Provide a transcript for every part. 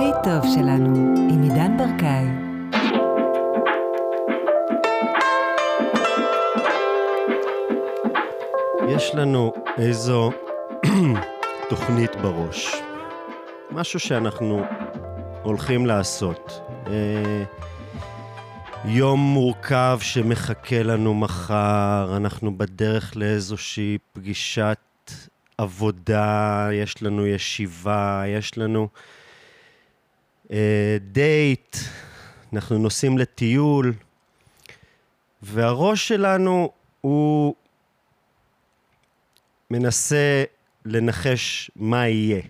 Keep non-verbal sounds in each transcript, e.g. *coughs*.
הכי טוב שלנו, עם עידן ברקאי. יש לנו איזו *clears throat* תוכנית בראש. משהו שאנחנו הולכים לעשות. אה, יום מורכב שמחכה לנו מחר, אנחנו בדרך לאיזושהי פגישת עבודה, יש לנו ישיבה, יש לנו דייט, אנחנו נוסעים לטיול, והראש שלנו הוא מנסה לנחש מה יהיה.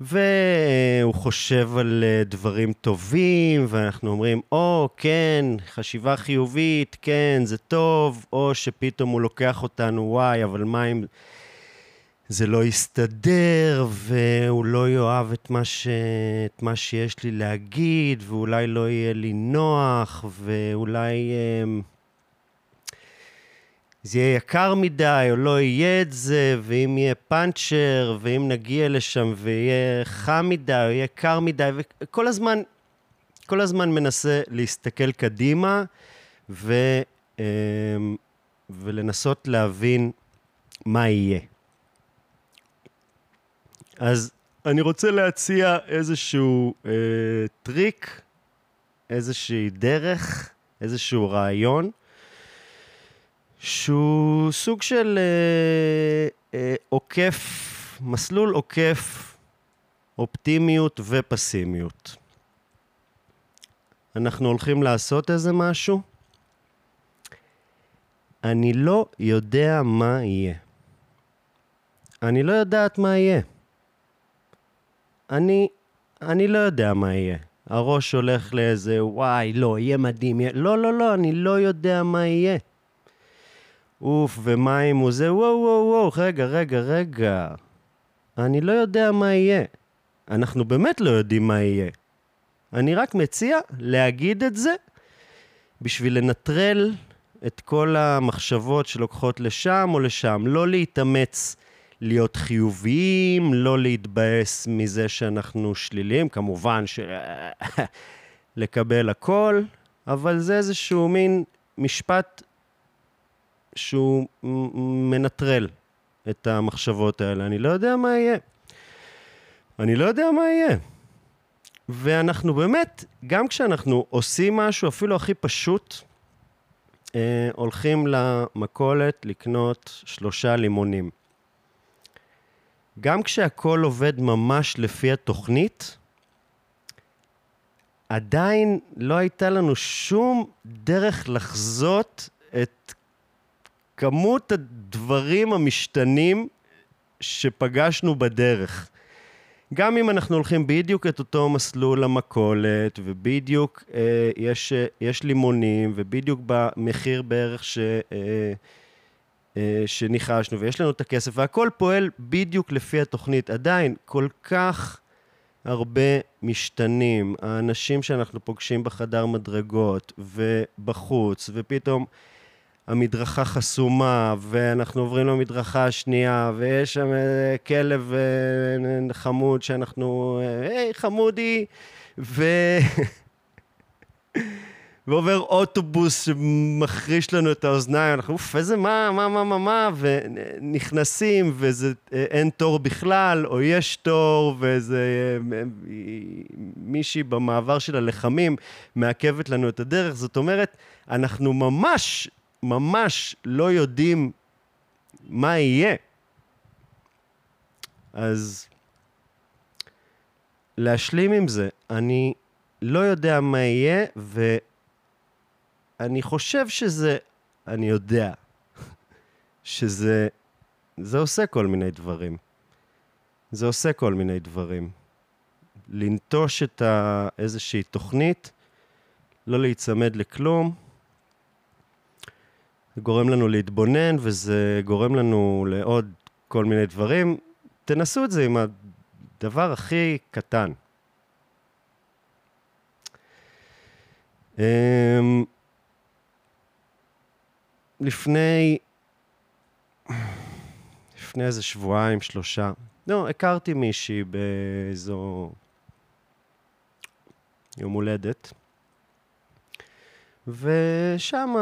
והוא חושב על אה, דברים טובים, ואנחנו אומרים, או, כן, חשיבה חיובית, כן, זה טוב, או שפתאום הוא לוקח אותנו, וואי, אבל מה אם זה לא יסתדר, והוא לא יאהב את מה, ש... את מה שיש לי להגיד, ואולי לא יהיה לי נוח, ואולי... אה, זה יהיה יקר מדי, או לא יהיה את זה, ואם יהיה פאנצ'ר, ואם נגיע לשם ויהיה חם מדי, או יהיה קר מדי, וכל הזמן, כל הזמן מנסה להסתכל קדימה, ו, אמ, ולנסות להבין מה יהיה. אז אני רוצה להציע איזשהו אה, טריק, איזושהי דרך, איזשהו רעיון, שהוא סוג של אה, אה, עוקף, מסלול עוקף אופטימיות ופסימיות. אנחנו הולכים לעשות איזה משהו? אני לא יודע מה יהיה. אני לא יודעת מה יהיה. אני, אני לא יודע מה יהיה. הראש הולך לאיזה, וואי, לא, יהיה מדהים. יהיה... לא, לא, לא, אני לא יודע מה יהיה. אוף, ומים הוא זה, וואו, וואו, וואו, רגע, רגע, רגע. אני לא יודע מה יהיה. אנחנו באמת לא יודעים מה יהיה. אני רק מציע להגיד את זה בשביל לנטרל את כל המחשבות שלוקחות לשם או לשם. לא להתאמץ להיות חיוביים, לא להתבאס מזה שאנחנו שליליים, כמובן ש... *laughs* לקבל הכל, אבל זה איזשהו מין משפט שהוא מנטרל את המחשבות האלה. אני לא יודע מה יהיה. אני לא יודע מה יהיה. ואנחנו באמת, גם כשאנחנו עושים משהו, אפילו הכי פשוט, אה, הולכים למכולת לקנות שלושה לימונים. גם כשהכול עובד ממש לפי התוכנית, עדיין לא הייתה לנו שום דרך לחזות את כמות הדברים המשתנים שפגשנו בדרך. גם אם אנחנו הולכים בדיוק את אותו מסלול למכולת, ובדיוק אה, יש, אה, יש לימונים, ובדיוק במחיר בערך ש, אה, שניחשנו, ויש לנו את הכסף, והכל פועל בדיוק לפי התוכנית. עדיין, כל כך הרבה משתנים. האנשים שאנחנו פוגשים בחדר מדרגות, ובחוץ, ופתאום... המדרכה חסומה, ואנחנו עוברים למדרכה השנייה, ויש שם כלב אה, חמוד שאנחנו, היי, חמודי, ו... *laughs* ועובר אוטובוס שמחריש לנו את האוזניים, אנחנו, אוף, איזה מה, מה, מה, מה, מה, ונכנסים, וזה, אה, אין תור בכלל, או יש תור, ואיזה אה, מישהי במעבר של הלחמים מעכבת לנו את הדרך. זאת אומרת, אנחנו ממש ממש לא יודעים מה יהיה. אז להשלים עם זה, אני לא יודע מה יהיה, ואני חושב שזה, אני יודע, *laughs* שזה, זה עושה כל מיני דברים. זה עושה כל מיני דברים. לנטוש את ה... איזושהי תוכנית, לא להיצמד לכלום, זה גורם לנו להתבונן, וזה גורם לנו לעוד כל מיני דברים. תנסו את זה עם הדבר הכי קטן. אמ, לפני, לפני איזה שבועיים, שלושה, לא, הכרתי מישהי באיזו יום הולדת. ושם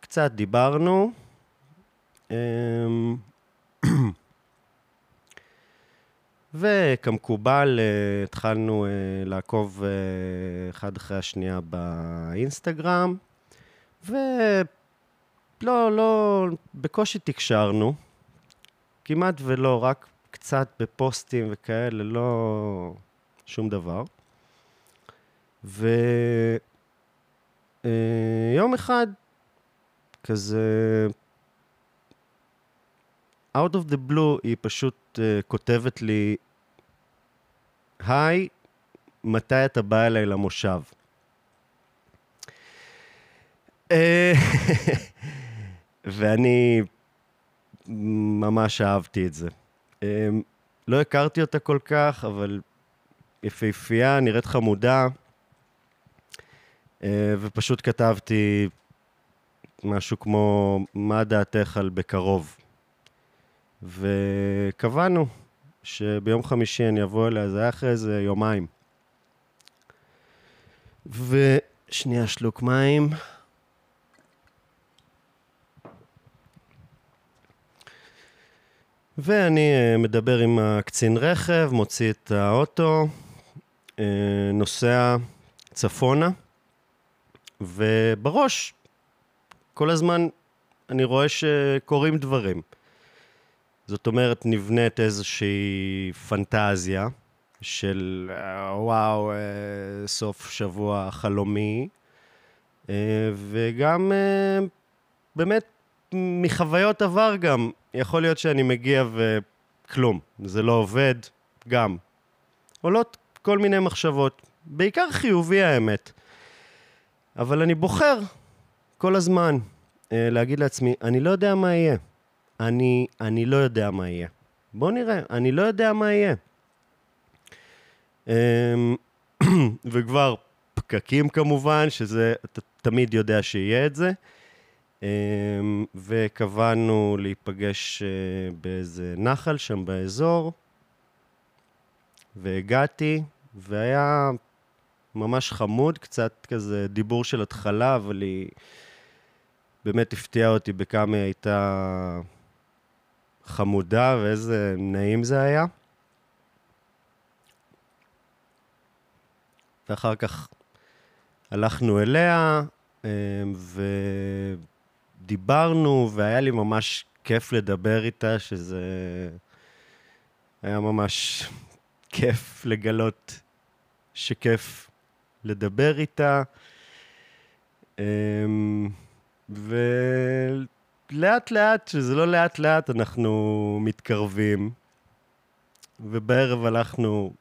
קצת דיברנו. אמ, וכמקובל, אה, התחלנו אה, לעקוב אה, אחד אחרי השנייה באינסטגרם, ולא, לא, בקושי תקשרנו, כמעט ולא, רק קצת בפוסטים וכאלה, לא שום דבר. ויום אחד, כזה, out of the blue, היא פשוט uh, כותבת לי, היי, מתי אתה בא אליי למושב? *laughs* אה, ואני ממש אהבתי את זה. אה, לא הכרתי אותה כל כך, אבל יפהפייה, נראית חמודה, ופשוט כתבתי משהו כמו, מה דעתך על בקרוב? וקבענו שביום חמישי אני אבוא אליה, זה היה אחרי איזה יומיים. ושנייה, שלוק מים. ואני אה, מדבר עם הקצין רכב, מוציא את האוטו, אה, נוסע צפונה, ובראש, כל הזמן אני רואה שקורים דברים. זאת אומרת, נבנית איזושהי פנטזיה של אה, וואו, סוף שבוע חלומי, וגם באמת מחוויות עבר גם, יכול להיות שאני מגיע וכלום, זה לא עובד, גם. עולות כל מיני מחשבות, בעיקר חיובי האמת. אבל אני בוחר כל הזמן להגיד לעצמי, אני לא יודע מה יהיה. אני, אני לא יודע מה יהיה. בואו נראה, אני לא יודע מה יהיה. אמ, *clears throat* וכבר פקקים כמובן, שזה, אתה תמיד יודע שיהיה את זה. אמ, וקבענו להיפגש אה, באיזה נחל שם באזור, והגעתי, והיה ממש חמוד, קצת כזה דיבור של התחלה, אבל היא באמת הפתיעה אותי בכמה היא הייתה חמודה ואיזה נעים זה היה. ואחר כך הלכנו אליה אמ, ודיברנו, והיה לי ממש כיף לדבר איתה, שזה היה ממש כיף לגלות שכיף לדבר איתה. אמ, ו... לאט לאט, שזה לא לאט לאט, אנחנו מתקרבים. ובערב הלכנו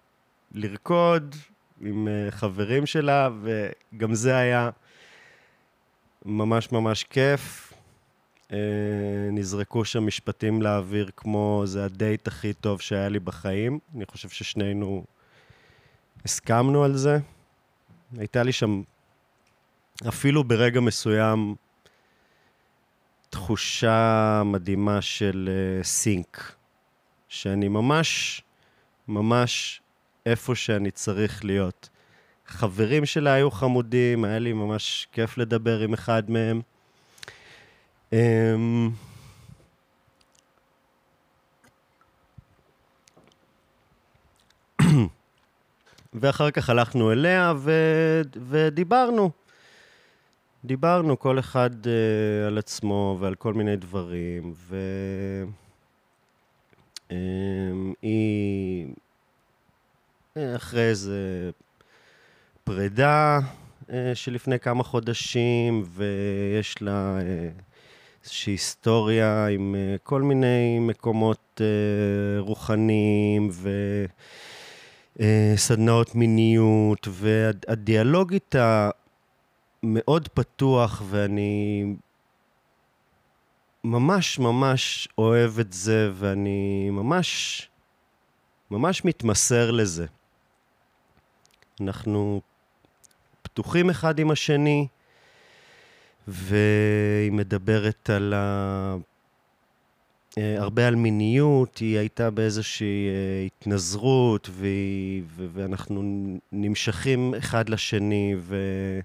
לרקוד עם אה, חברים שלה, וגם זה היה ממש ממש כיף. אה, נזרקו שם משפטים לאוויר כמו זה הדייט הכי טוב שהיה לי בחיים. אני חושב ששנינו הסכמנו על זה. הייתה לי שם, אפילו ברגע מסוים, תחושה מדהימה של uh, סינק, שאני ממש, ממש איפה שאני צריך להיות. חברים שלה היו חמודים, היה לי ממש כיף לדבר עם אחד מהם. Um, ואחר כך הלכנו אליה ו... ודיברנו. דיברנו כל אחד uh, על עצמו ועל כל מיני דברים, והיא um, אחרי איזה פרידה uh, שלפני כמה חודשים, ויש לה uh, איזושהי היסטוריה עם uh, כל מיני מקומות uh, רוחניים וסדנאות uh, מיניות, והדיאלוג איתה מאוד פתוח, ואני ממש ממש אוהב את זה, ואני ממש, ממש מתמסר לזה. אנחנו פתוחים אחד עם השני, והיא מדברת על אה, הרבה על מיניות, היא הייתה באיזושהי אה, התנזרות, והיא, ו- ואנחנו נמשכים אחד לשני, ו-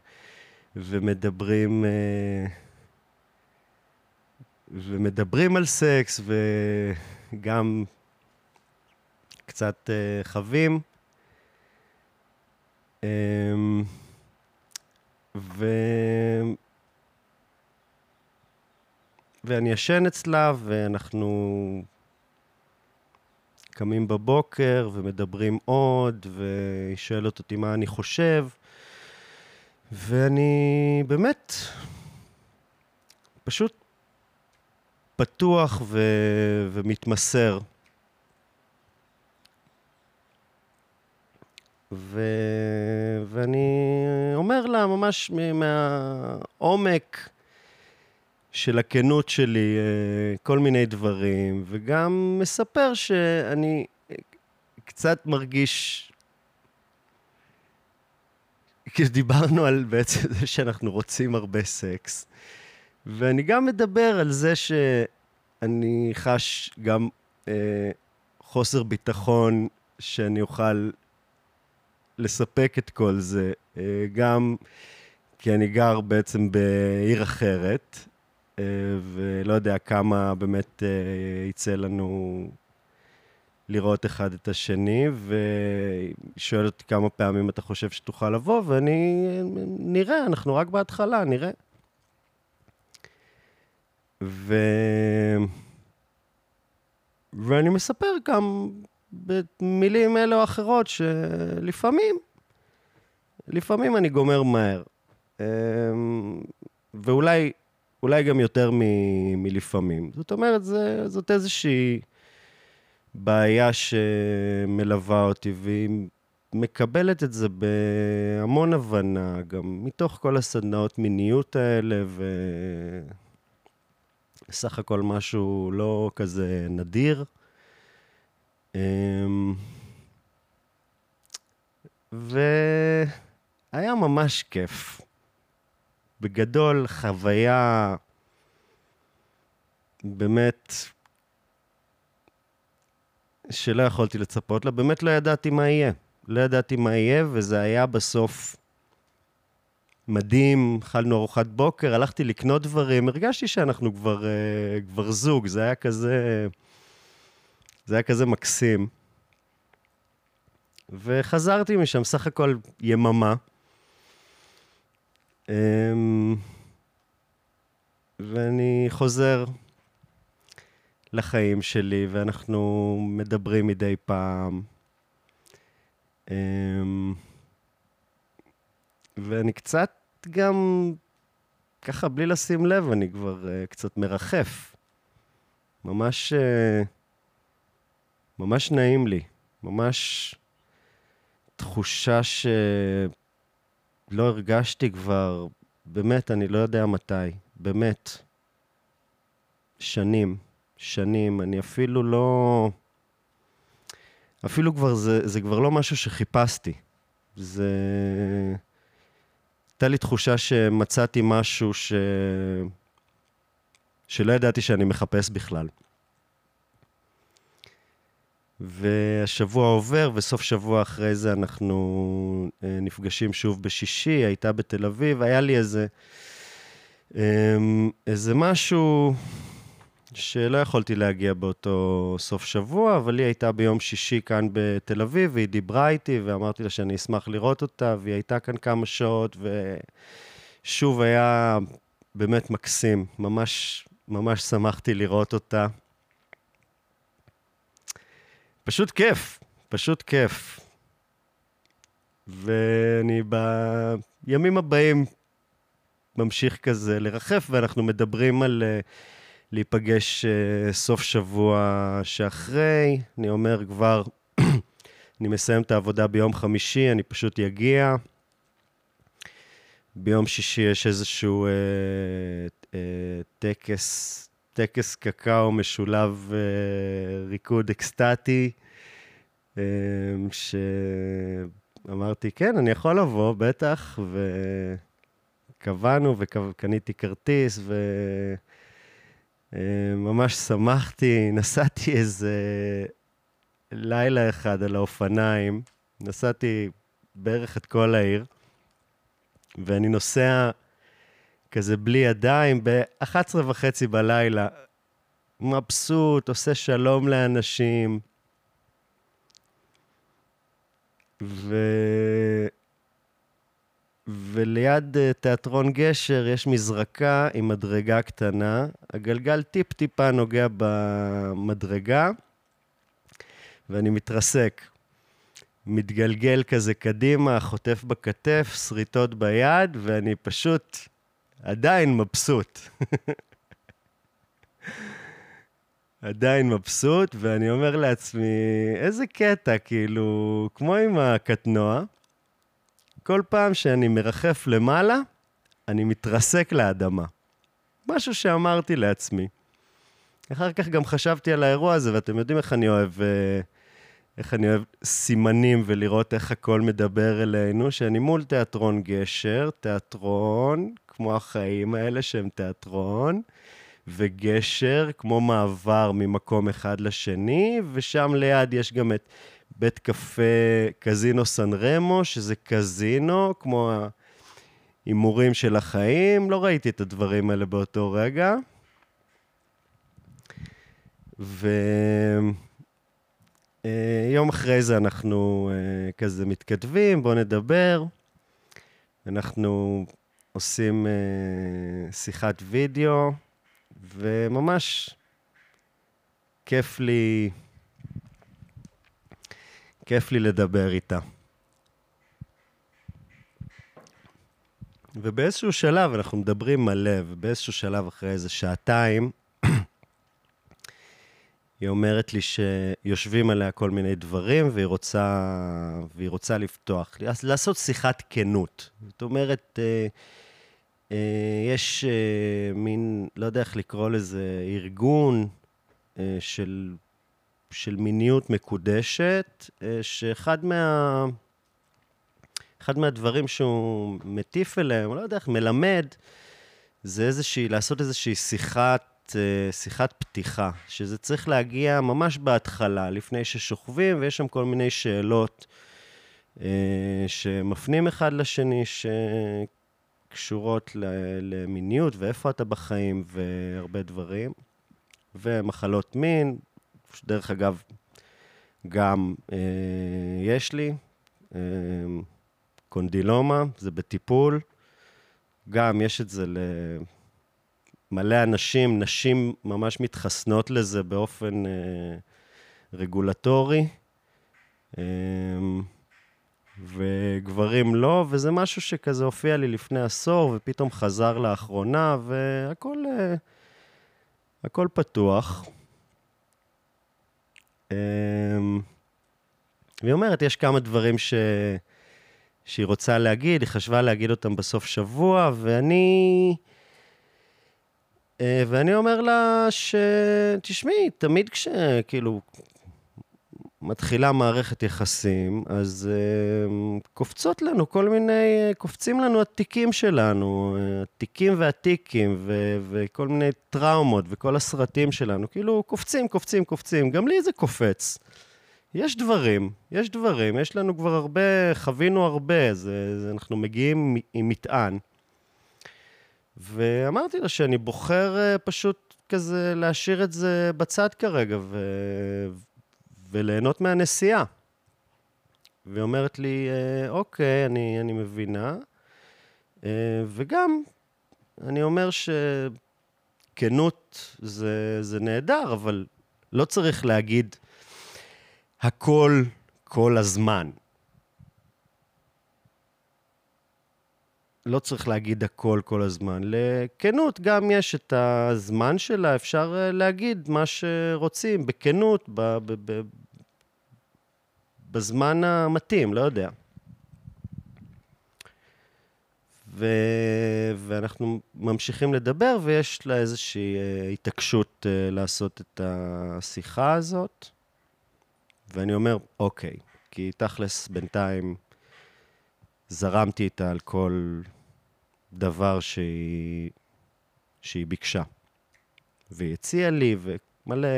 ומדברים... אה, ומדברים על סקס, וגם קצת חווים. אמ, ו... ואני ישן אצלה, ואנחנו קמים בבוקר ומדברים עוד, והיא שואלת אותי מה אני חושב, ואני באמת פשוט פתוח ו... ומתמסר. ו... ואני אומר לה ממש מהעומק של הכנות שלי אה, כל מיני דברים, וגם מספר שאני קצת מרגיש... דיברנו על בעצם זה שאנחנו רוצים הרבה סקס, ואני גם מדבר על זה שאני חש גם אה, חוסר ביטחון שאני אוכל לספק את כל זה, אה, גם כי אני גר בעצם בעיר אחרת, אה, ולא יודע כמה באמת אה, יצא לנו לראות אחד את השני, והיא שואלת אותי כמה פעמים אתה חושב שתוכל לבוא, ואני, נראה, אנחנו רק בהתחלה, נראה. ו... ואני מספר גם במילים אלה או אחרות שלפעמים, לפעמים אני גומר מהר. אמ, ואולי אולי גם יותר מ- מלפעמים. זאת אומרת, זה, זאת איזושהי בעיה שמלווה אותי, והיא מקבלת את זה בהמון הבנה, גם מתוך כל הסדנאות מיניות האלה, וסך הכל משהו לא כזה נדיר. אמ, והיה ממש כיף. בגדול, חוויה באמת שלא יכולתי לצפות לה, באמת לא ידעתי מה יהיה. לא ידעתי מה יהיה, וזה היה בסוף מדהים, אכלנו ארוחת בוקר, הלכתי לקנות דברים, הרגשתי שאנחנו כבר, uh, כבר זוג, זה היה כזה... זה היה כזה מקסים. וחזרתי משם, סך הכל יממה. אמ, ואני חוזר לחיים שלי, ואנחנו מדברים מדי פעם. אמ, ואני קצת גם, ככה בלי לשים לב, אני כבר uh, קצת מרחף. ממש, uh, ממש נעים לי. ממש תחושה ש... לא הרגשתי כבר, באמת, אני לא יודע מתי, באמת. שנים, שנים, אני אפילו לא... אפילו כבר, זה, זה כבר לא משהו שחיפשתי. זה... הייתה לי תחושה שמצאתי משהו ש... שלא ידעתי שאני מחפש בכלל. והשבוע עובר, וסוף שבוע אחרי זה אנחנו אה, נפגשים שוב בשישי, הייתה בתל אביב, היה לי איזה, אה, איזה משהו שלא יכולתי להגיע באותו סוף שבוע, אבל היא הייתה ביום שישי כאן בתל אביב, והיא דיברה איתי, ואמרתי לה שאני אשמח לראות אותה, והיא הייתה כאן כמה שעות, ושוב היה באמת מקסים, ממש, ממש שמחתי לראות אותה. פשוט כיף, פשוט כיף. ואני בימים הבאים ממשיך כזה לרחף, ואנחנו מדברים על uh, להיפגש uh, סוף שבוע שאחרי. אני אומר כבר, *clears throat* אני מסיים את העבודה ביום חמישי, אני פשוט אגיע. ביום שישי יש איזשהו uh, uh, טקס טקס קקאו משולב uh, ריקוד אקסטטי, uh, שאמרתי, כן, אני יכול לבוא, בטח, וקבענו וקניתי כרטיס, אה, ממש שמחתי, נסעתי איזה לילה אחד על האופניים, נסעתי בערך את כל העיר, ואני נוסע כזה בלי ידיים ב-11 וחצי בלילה, מבסוט, עושה שלום לאנשים. ו... וליד אה, תיאטרון גשר יש מזרקה עם מדרגה קטנה. הגלגל טיפ-טיפה נוגע במדרגה, ואני מתרסק. מתגלגל כזה קדימה, חוטף בכתף, שריטות ביד, ואני פשוט עדיין מבסוט. עדיין מבסוט, ואני אומר לעצמי, איזה קטע, כאילו, כמו עם הקטנוע, כל פעם שאני מרחף למעלה, אני מתרסק לאדמה. משהו שאמרתי לעצמי. אחר כך גם חשבתי על האירוע הזה, ואתם יודעים איך אני אוהב, אה, איך אני אוהב סימנים ולראות איך הכל מדבר אלינו, שאני מול תיאטרון גשר, תיאטרון, כמו החיים האלה שהם תיאטרון, וגשר, כמו מעבר ממקום אחד לשני, ושם ליד יש גם את בית קפה קזינו סן רמו, שזה קזינו, כמו ההימורים של החיים. לא ראיתי את הדברים האלה באותו רגע. ויום אחרי זה אנחנו אה, כזה מתכתבים, בואו נדבר. אנחנו עושים אה, שיחת וידאו, וממש כיף לי, כיף לי לדבר איתה. ובאיזשהו שלב, אנחנו מדברים מלא, ובאיזשהו שלב אחרי איזה שעתיים, *clears throat* היא אומרת לי שיושבים עליה כל מיני דברים, והיא רוצה, והיא רוצה לפתוח, לעשות שיחת כנות. זאת אומרת, אה, יש אה, מין, לא יודע איך לקרוא לזה, ארגון של, של מיניות מקודשת, שאחד מה... אחד מהדברים שהוא מטיף אליהם, לא יודע איך, מלמד, זה איזושהי, לעשות איזושהי שיחת אה, שיחת פתיחה, שזה צריך להגיע ממש בהתחלה, לפני ששוכבים, ויש שם כל מיני שאלות אה, שמפנים אחד לשני, שקשורות למיניות, ואיפה אתה בחיים, והרבה דברים. ומחלות מין, שדרך אגב, גם אה, יש לי, אה, קונדילומה, זה בטיפול. גם יש את זה ל... מלא אנשים, נשים ממש מתחסנות לזה באופן אה, רגולטורי, אה, וגברים לא, וזה משהו שכזה הופיע לי לפני עשור, ופתאום חזר לאחרונה, והכל אה, הכל פתוח. אה, והיא אומרת, יש כמה דברים ש... שהיא רוצה להגיד, היא חשבה להגיד אותם בסוף שבוע, ואני... אה, ואני אומר לה שתשמעי, תמיד כשכאילו מתחילה מערכת יחסים, אז uh, קופצות לנו כל מיני, קופצים לנו התיקים שלנו, התיקים והתיקים, ו- וכל מיני טראומות, וכל הסרטים שלנו, כאילו קופצים, קופצים, קופצים, גם לי זה קופץ. יש דברים, יש דברים, יש לנו כבר הרבה, חווינו הרבה, זה, זה, אנחנו מגיעים עם מטען. ואמרתי לה שאני בוחר אה, פשוט כזה להשאיר את זה בצד כרגע ו... וליהנות מהנסיעה. והיא אומרת לי, אה, אוקיי, אני, אני מבינה. אה, וגם, אני אומר שכנות זה, זה נהדר, אבל לא צריך להגיד הכל כל הזמן. לא צריך להגיד הכל כל הזמן. לכנות גם יש את הזמן שלה, אפשר אה, להגיד מה שרוצים, בכנות, ב- ב- ב- בזמן המתאים, לא יודע. ו... ואנחנו ממשיכים לדבר, ויש לה איזושהי אה, התעקשות אה, לעשות את השיחה הזאת. ואני אומר, אוקיי, כי תכלס בינתיים זרמתי איתה על כל דבר שהיא, שהיא ביקשה. והיא הציעה לי, ומלא...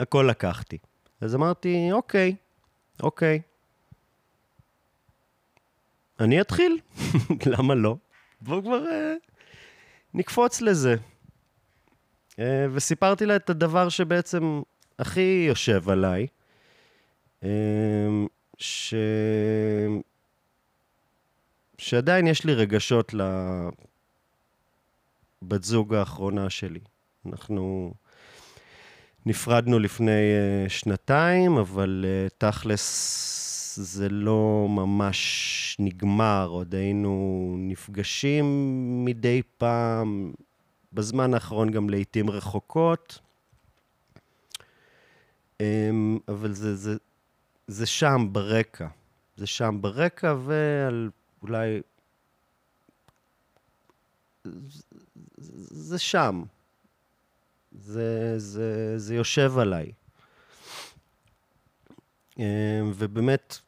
הכל לקחתי. אז אמרתי, אוקיי, אוקיי. אני אתחיל, *laughs* למה לא? בואו כבר uh, נקפוץ לזה. Uh, וסיפרתי לה את הדבר שבעצם הכי יושב עליי, uh, ש... שעדיין יש לי רגשות לבת זוג האחרונה שלי. אנחנו נפרדנו לפני uh, שנתיים, אבל uh, תכלס זה לא ממש נגמר, עוד היינו נפגשים מדי פעם, בזמן האחרון גם לעיתים רחוקות. Um, אבל זה, זה, זה שם ברקע. זה שם ברקע, ועל אולי... זה שם. זה, זה, זה יושב עליי. אמ, ובאמת,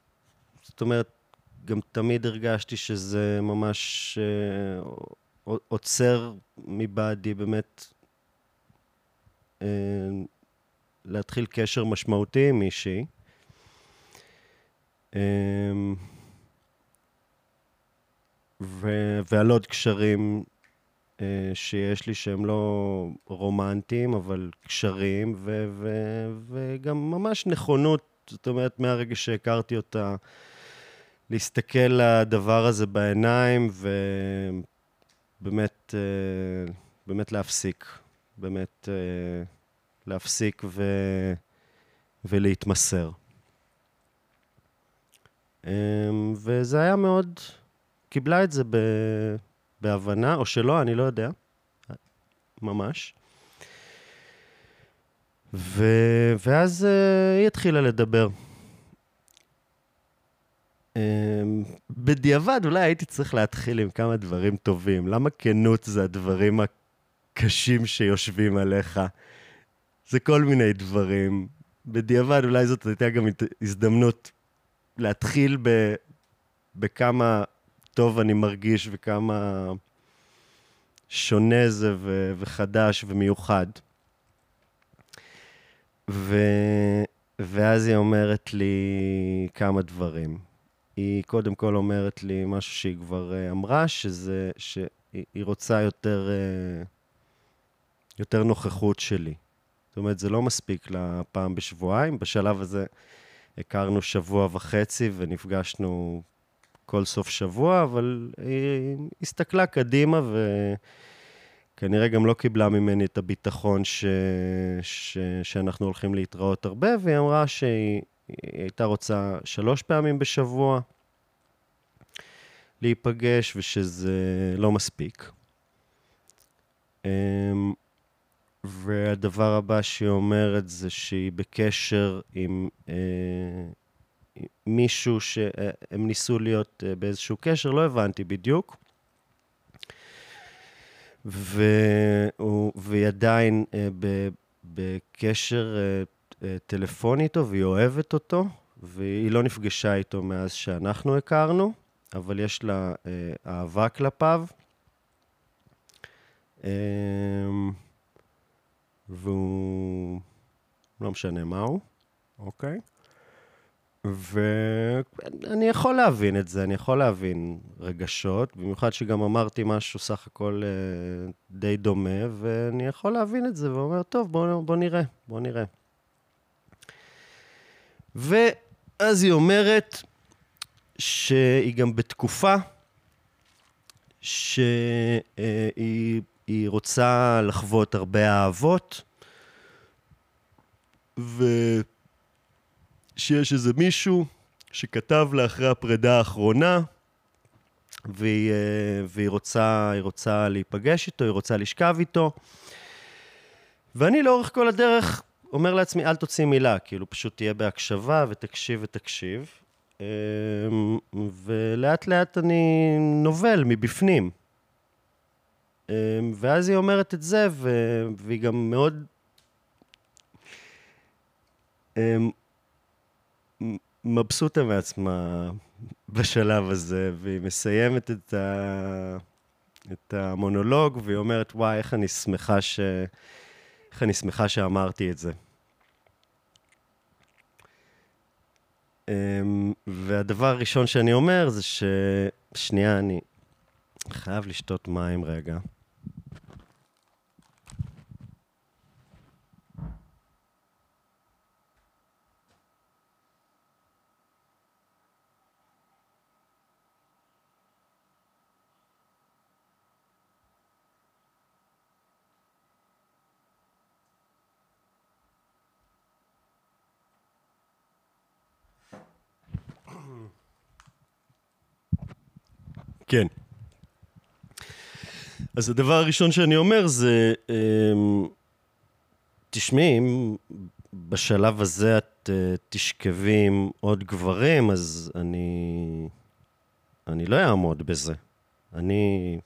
זאת אומרת, גם תמיד הרגשתי שזה ממש אה, עוצר מבעדי באמת אה, להתחיל קשר משמעותי עם מישהי. ו- ועל עוד קשרים שיש לי שהם לא רומנטיים, אבל קשרים, ו- ו- וגם ממש נכונות, זאת אומרת, מהרגע שהכרתי אותה, להסתכל לדבר הזה בעיניים, ובאמת, אה, באמת להפסיק. באמת אה, להפסיק ו... ולהתמסר. וזה היה מאוד קיבלה את זה ב... בהבנה, או שלא, אני לא יודע. ממש. ו... ואז uh, היא התחילה לדבר. Um, בדיעבד, אולי הייתי צריך להתחיל עם כמה דברים טובים. למה כנות זה הדברים הקשים שיושבים עליך? זה כל מיני דברים. בדיעבד, אולי זאת הייתה גם הזדמנות להתחיל ב... בכמה טוב אני מרגיש וכמה שונה זה ו- וחדש ומיוחד. ו... ואז היא אומרת לי כמה דברים. היא קודם כל אומרת לי משהו שהיא כבר uh, אמרה, שזה, שהיא רוצה יותר, uh, יותר נוכחות שלי. זאת אומרת, זה לא מספיק לה פעם בשבועיים. בשלב הזה הכרנו שבוע וחצי ונפגשנו כל סוף שבוע, אבל היא הסתכלה קדימה וכנראה גם לא קיבלה ממני את הביטחון ש... ש... שאנחנו הולכים להתראות הרבה, והיא אמרה שהיא הייתה רוצה שלוש פעמים בשבוע להיפגש ושזה לא מספיק. אמ, והדבר הבא שהיא אומרת זה שהיא בקשר עם אה, מישהו שהם ניסו להיות אה, באיזשהו קשר, לא הבנתי בדיוק. והיא עדיין אה, בקשר אה, טלפוני איתו, והיא אוהבת אותו, והיא לא נפגשה איתו מאז שאנחנו הכרנו, אבל יש לה אהבה כלפיו. והוא... לא משנה מהו, אוקיי? ואני יכול להבין את זה, אני יכול להבין רגשות, במיוחד שגם אמרתי משהו סך הכל אה, די דומה, ואני יכול להבין את זה, ואומר, טוב, בוא, בוא נראה, בוא נראה. ואז היא אומרת שהיא גם בתקופה שהיא רוצה לחוות הרבה אהבות, ו... שיש איזה מישהו שכתב לה אחרי הפרידה האחרונה, והיא, אה, והיא רוצה, רוצה להיפגש איתו, היא רוצה לשכב איתו. ואני לאורך כל הדרך אומר לעצמי, אל תוציא מילה, כאילו פשוט תהיה בהקשבה ותקשיב ותקשיב. אמ, ולאט לאט אני נובל מבפנים. אמ, ואז היא אומרת את זה, והיא גם מאוד... מבסוטה מעצמה בשלב הזה, והיא מסיימת את, ה... את המונולוג, והיא אומרת, וואי, איך אני שמחה ש... איך אני שמחה שאמרתי את זה. אמ, והדבר הראשון שאני אומר זה ש... שנייה, אני חייב לשתות מים רגע. כן. אז הדבר הראשון שאני אומר זה, אמ, תשמעי, אם בשלב הזה את אה, תשכבי עם עוד גברים, אז אני... אני לא אעמוד בזה. אני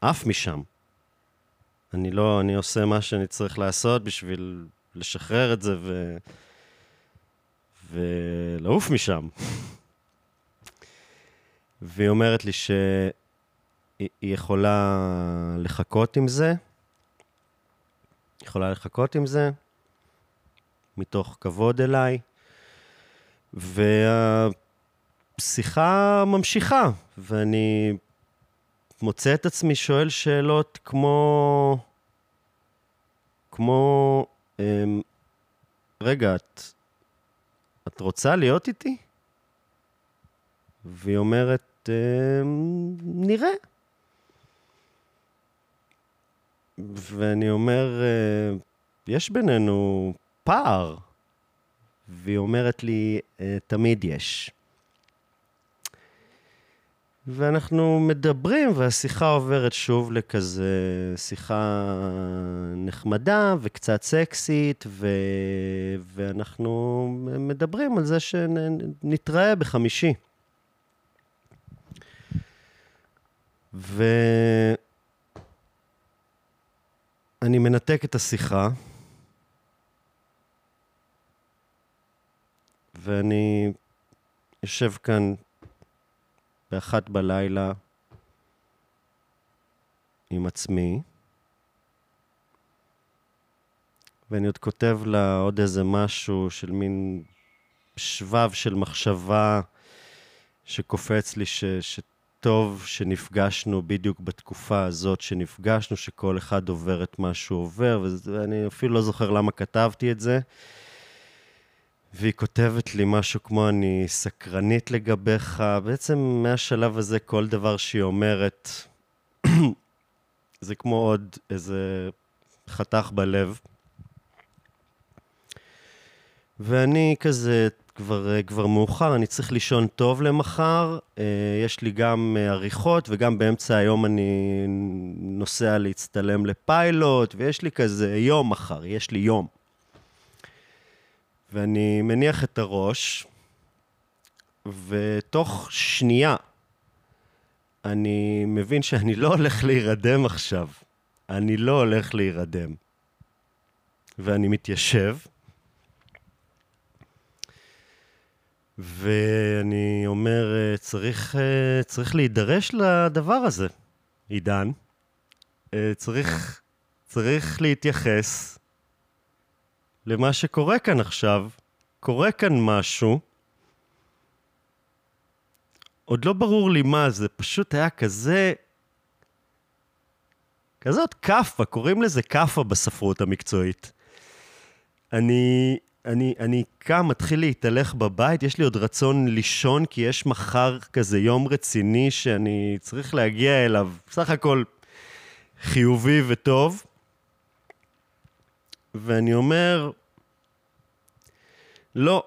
עף משם. אני לא, אני עושה מה שאני צריך לעשות בשביל לשחרר את זה ו... ולעוף משם. *laughs* והיא אומרת לי שהיא יכולה לחכות עם זה, יכולה לחכות עם זה, מתוך כבוד אליי, והשיחה ממשיכה, ואני מוצא את עצמי שואל שאלות כמו... כמו... אמ, רגע, את, את רוצה להיות איתי? והיא אומרת, אמ, נראה. ואני אומר, אה, יש בינינו פער. והיא אומרת לי, אה, תמיד יש. ואנחנו מדברים, והשיחה עוברת שוב לכזה שיחה נחמדה וקצת סקסית, ו... ואנחנו מדברים על זה שנתראה בחמישי. ואני מנתק את השיחה, ואני יושב כאן באחת בלילה עם עצמי, ואני עוד כותב לה עוד איזה משהו של מין שבב של מחשבה שקופץ לי ש, שטוב שנפגשנו בדיוק בתקופה הזאת שנפגשנו, שכל אחד עובר את מה שהוא עובר, ואני אפילו לא זוכר למה כתבתי את זה. והיא כותבת לי משהו כמו, אני סקרנית לגביך. בעצם מהשלב הזה, כל דבר שהיא אומרת, זה כמו עוד איזה חתך בלב. ואני כזה, כבר, כבר מאוחר, אני צריך לישון טוב למחר. אה, יש לי גם אה, עריכות, וגם באמצע היום אני נוסע להצטלם לפיילוט, ויש לי כזה יום מחר, יש לי יום. ואני מניח את הראש, ותוך שנייה אני מבין שאני לא הולך להירדם עכשיו. אני לא הולך להירדם. ואני מתיישב, ואני אומר, צריך, צריך להידרש לדבר הזה, עידן. צריך, צריך להתייחס למה שקורה כאן עכשיו. קורה כאן משהו. עוד לא ברור לי מה זה, פשוט היה כזה... כזאת כאפה, קוראים לזה כאפה בספרות המקצועית. אני, אני, אני קם, מתחיל להתהלך בבית, יש לי עוד רצון לישון, כי יש מחר כזה יום רציני שאני צריך להגיע אליו, בסך הכל חיובי וטוב. ואני אומר, לא.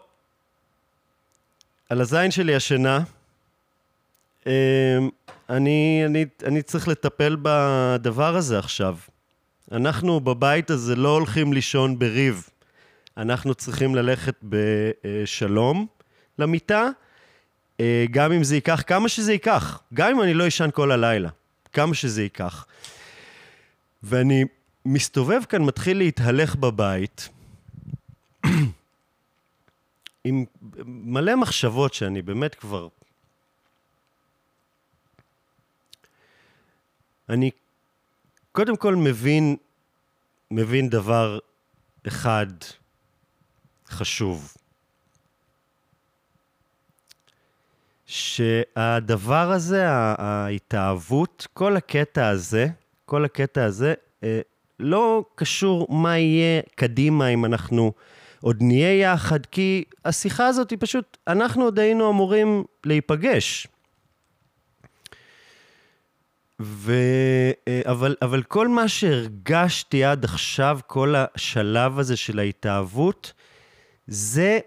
על הזין שלי השינה. אמ, אני, אני, אני צריך לטפל בדבר הזה עכשיו. אנחנו בבית הזה לא הולכים לישון בריב. אנחנו צריכים ללכת בשלום למיטה, אה, גם אם זה ייקח, כמה שזה ייקח. גם אם אני לא אשן כל הלילה. כמה שזה ייקח. ואני מסתובב כאן, מתחיל להתהלך בבית, *coughs* עם מלא מחשבות שאני באמת כבר... אני קודם כל מבין, מבין דבר אחד חשוב. שהדבר הזה, ההתאהבות, כל הקטע הזה, כל הקטע הזה, אה, לא קשור מה יהיה קדימה אם אנחנו עוד נהיה יחד, כי השיחה הזאת היא פשוט, אנחנו עוד היינו אמורים להיפגש. ו... אה, אבל, אבל כל מה שהרגשתי עד עכשיו, כל השלב הזה של ההתאהבות, זה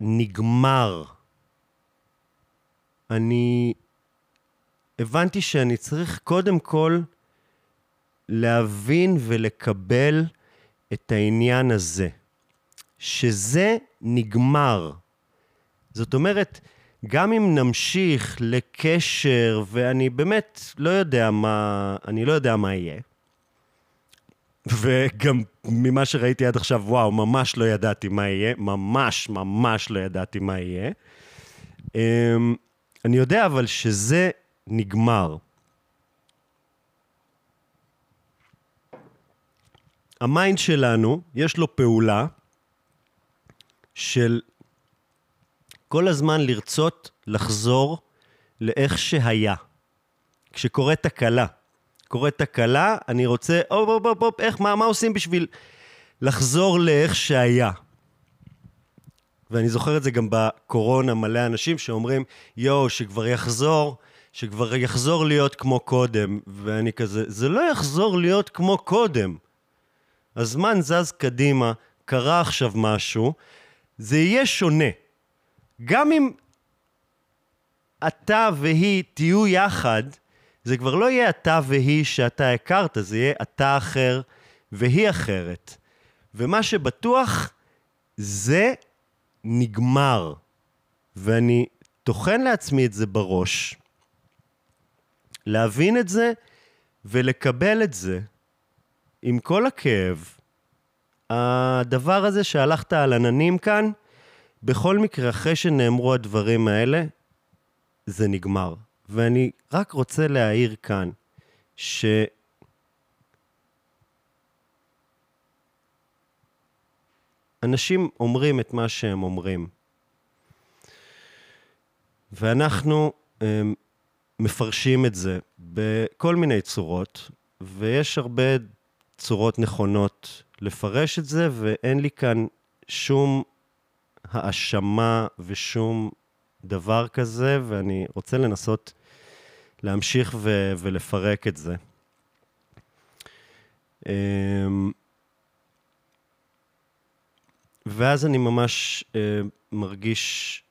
נגמר. אני הבנתי שאני צריך קודם כל להבין ולקבל את העניין הזה, שזה נגמר. זאת אומרת, גם אם נמשיך לקשר, ואני באמת לא יודע מה, אני לא יודע מה יהיה, וגם ממה שראיתי עד עכשיו, וואו, ממש לא ידעתי מה יהיה, ממש ממש לא ידעתי מה יהיה. אמ, אני יודע אבל שזה נגמר. ה mind שלנו, יש לו פעולה של כל הזמן לרצות לחזור לאיך שהיה. כשקורית תקלה. קורית תקלה, אני רוצה, הופ, הופ, הופ, הופ, איך, מה, מה עושים בשביל לחזור לאיך שהיה? ואני זוכר את זה גם בקורונה, מלא אנשים שאומרים, יואו, שכבר יחזור, שכבר יחזור להיות כמו קודם. ואני כזה, זה לא יחזור להיות כמו קודם. הזמן זז קדימה, קרה עכשיו משהו, זה יהיה שונה. גם אם אתה והיא תהיו יחד, זה כבר לא יהיה אתה והיא שאתה הכרת, זה יהיה אתה אחר והיא אחרת. ומה שבטוח, זה נגמר. ואני טוחן לעצמי את זה בראש, להבין את זה ולקבל את זה עם כל הכאב. הדבר הזה שהלכת על עננים כאן, בכל מקרה, אחרי שנאמרו הדברים האלה, זה נגמר. ואני רק רוצה להעיר כאן, ש... אנשים אומרים את מה שהם אומרים. ואנחנו הם, מפרשים את זה בכל מיני צורות, ויש הרבה צורות נכונות לפרש את זה, ואין לי כאן שום האשמה ושום דבר כזה, ואני רוצה לנסות להמשיך ו- ולפרק את זה. אמ, ואז אני ממש אה, מרגיש,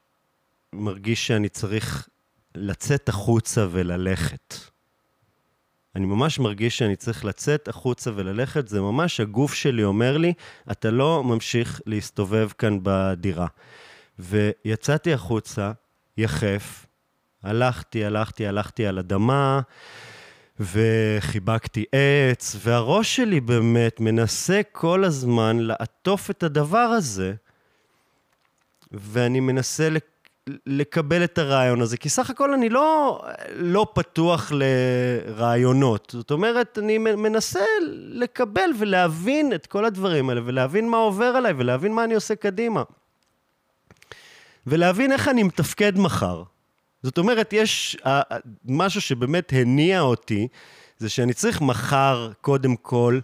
מרגיש שאני צריך לצאת החוצה וללכת. אני ממש מרגיש שאני צריך לצאת החוצה וללכת, זה ממש הגוף שלי אומר לי, אתה לא ממשיך להסתובב כאן בדירה. ויצאתי החוצה, יחף, הלכתי, הלכתי, הלכתי על אדמה, וחיבקתי עץ, והראש שלי באמת מנסה כל הזמן לעטוף את הדבר הזה, ואני מנסה לקבל את הרעיון הזה, כי סך הכל אני לא, לא פתוח לרעיונות. זאת אומרת, אני מנסה לקבל ולהבין את כל הדברים האלה, ולהבין מה עובר עליי, ולהבין מה אני עושה קדימה. ולהבין איך אני מתפקד מחר. זאת אומרת, יש משהו שבאמת הניע אותי, זה שאני צריך מחר, קודם כל,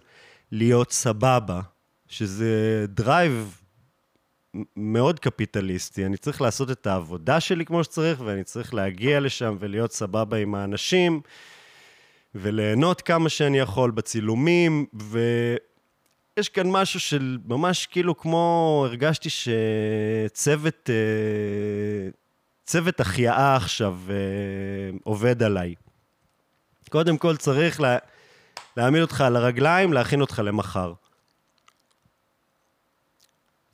להיות סבבה, שזה drive מאוד קפיטליסטי. אני צריך לעשות את העבודה שלי כמו שצריך, ואני צריך להגיע לשם ולהיות סבבה עם האנשים, וליהנות כמה שאני יכול בצילומים, ויש כאן משהו של ממש כאילו כמו, הרגשתי שצוות, אה, צוות החייאה עכשיו אה, עובד עליי. קודם כל צריך לה, להעמיד אותך על הרגליים, להכין אותך למחר.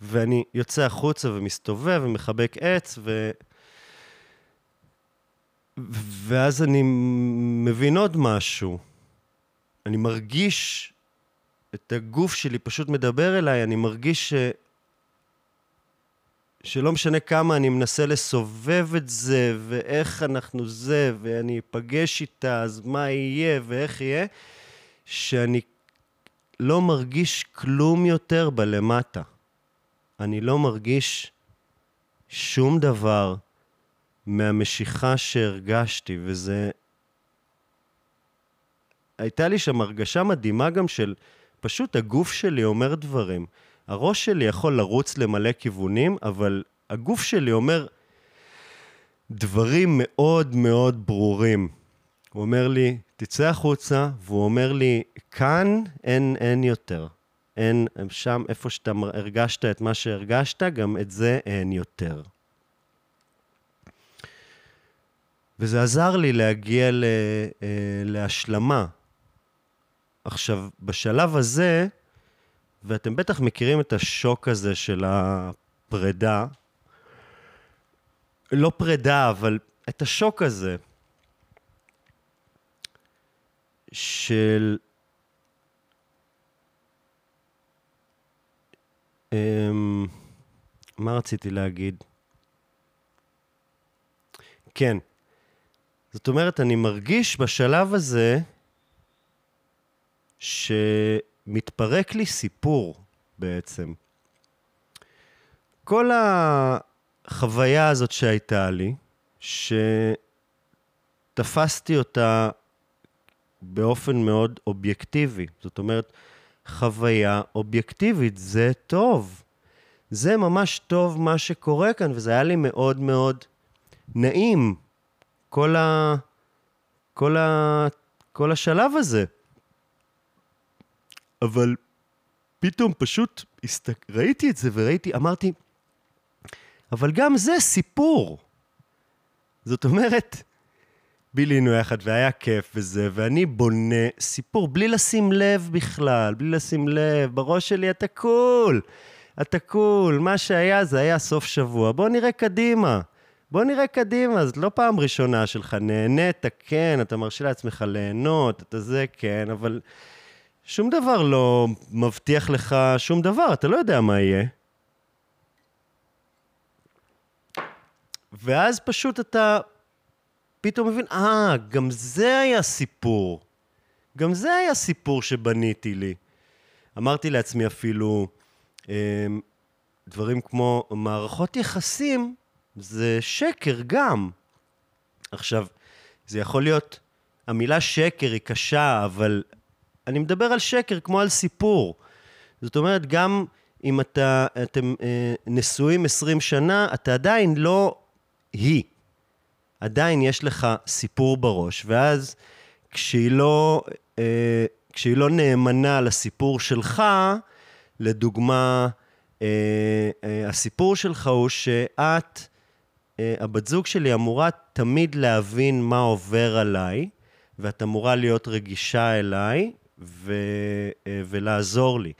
ואני יוצא החוצה ומסתובב ומחבק עץ, ו... ואז אני מבין עוד משהו. אני מרגיש את הגוף שלי פשוט מדבר אליי, אני מרגיש. שלא משנה כמה אני מנסה לסובב את זה, ואיך אנחנו זה, ואני אפגש איתה, אז מה יהיה ואיך יהיה, שאני לא מרגיש כלום יותר בלמטה. אני לא מרגיש שום דבר מהמשיכה שהרגשתי, וזה... הייתה לי שם הרגשה מדהימה גם של פשוט הגוף שלי אומר דברים. הראש שלי יכול לרוץ למלא כיוונים, אבל הגוף שלי אומר דברים מאוד מאוד ברורים. הוא אומר לי, תצא החוצה, והוא אומר לי, כאן אין, אין יותר. אין, שם, איפה שאתה הרגשת את מה שהרגשת, גם את זה אין יותר. וזה עזר לי להגיע ל, אה, להשלמה. עכשיו, בשלב הזה, ואתם בטח מכירים את השוק הזה של הפרידה, לא פרידה, אבל את השוק הזה של... אמ, מה רציתי להגיד? כן. זאת אומרת, אני מרגיש בשלב הזה שמתפרק לי סיפור בעצם. כל החוויה הזאת שהייתה לי, שתפסתי אותה באופן מאוד אובייקטיבי. זאת אומרת, חוויה אובייקטיבית, זה טוב. זה ממש טוב מה שקורה כאן, וזה היה לי מאוד מאוד נעים, כל, ה... כל, ה... כל השלב הזה. אבל פתאום פשוט הסתק... ראיתי את זה וראיתי, אמרתי, אבל גם זה סיפור. זאת אומרת, בילינו יחד והיה כיף וזה, ואני בונה סיפור בלי לשים לב בכלל, בלי לשים לב, בראש שלי אתה קול, אתה קול, מה שהיה זה היה סוף שבוע, בוא נראה קדימה. בוא נראה קדימה, זאת לא פעם ראשונה שלך, נהנית, כן, אתה מרשה לעצמך ליהנות, אתה זה, כן, אבל שום דבר לא מבטיח לך שום דבר, אתה לא יודע מה יהיה. ואז פשוט אתה פתאום מבין, אה, גם זה היה סיפור. גם זה היה סיפור שבניתי לי. אמרתי לעצמי אפילו, אה, דברים כמו מערכות יחסים זה שקר גם. עכשיו, זה יכול להיות, המילה שקר היא קשה, אבל אני מדבר על שקר כמו על סיפור. זאת אומרת, גם אם אתה, אתם אה, נשואים 20 שנה, אתה עדיין לא היא. עדיין יש לך סיפור בראש, ואז כשהיא לא, אה, כשהיא לא נאמנה לסיפור שלך, לדוגמה, אה, אה, הסיפור שלך הוא שאת, אה, הבת זוג שלי אמורה תמיד להבין מה עובר עליי, ואת אמורה להיות רגישה אליי ו, אה, ולעזור לי.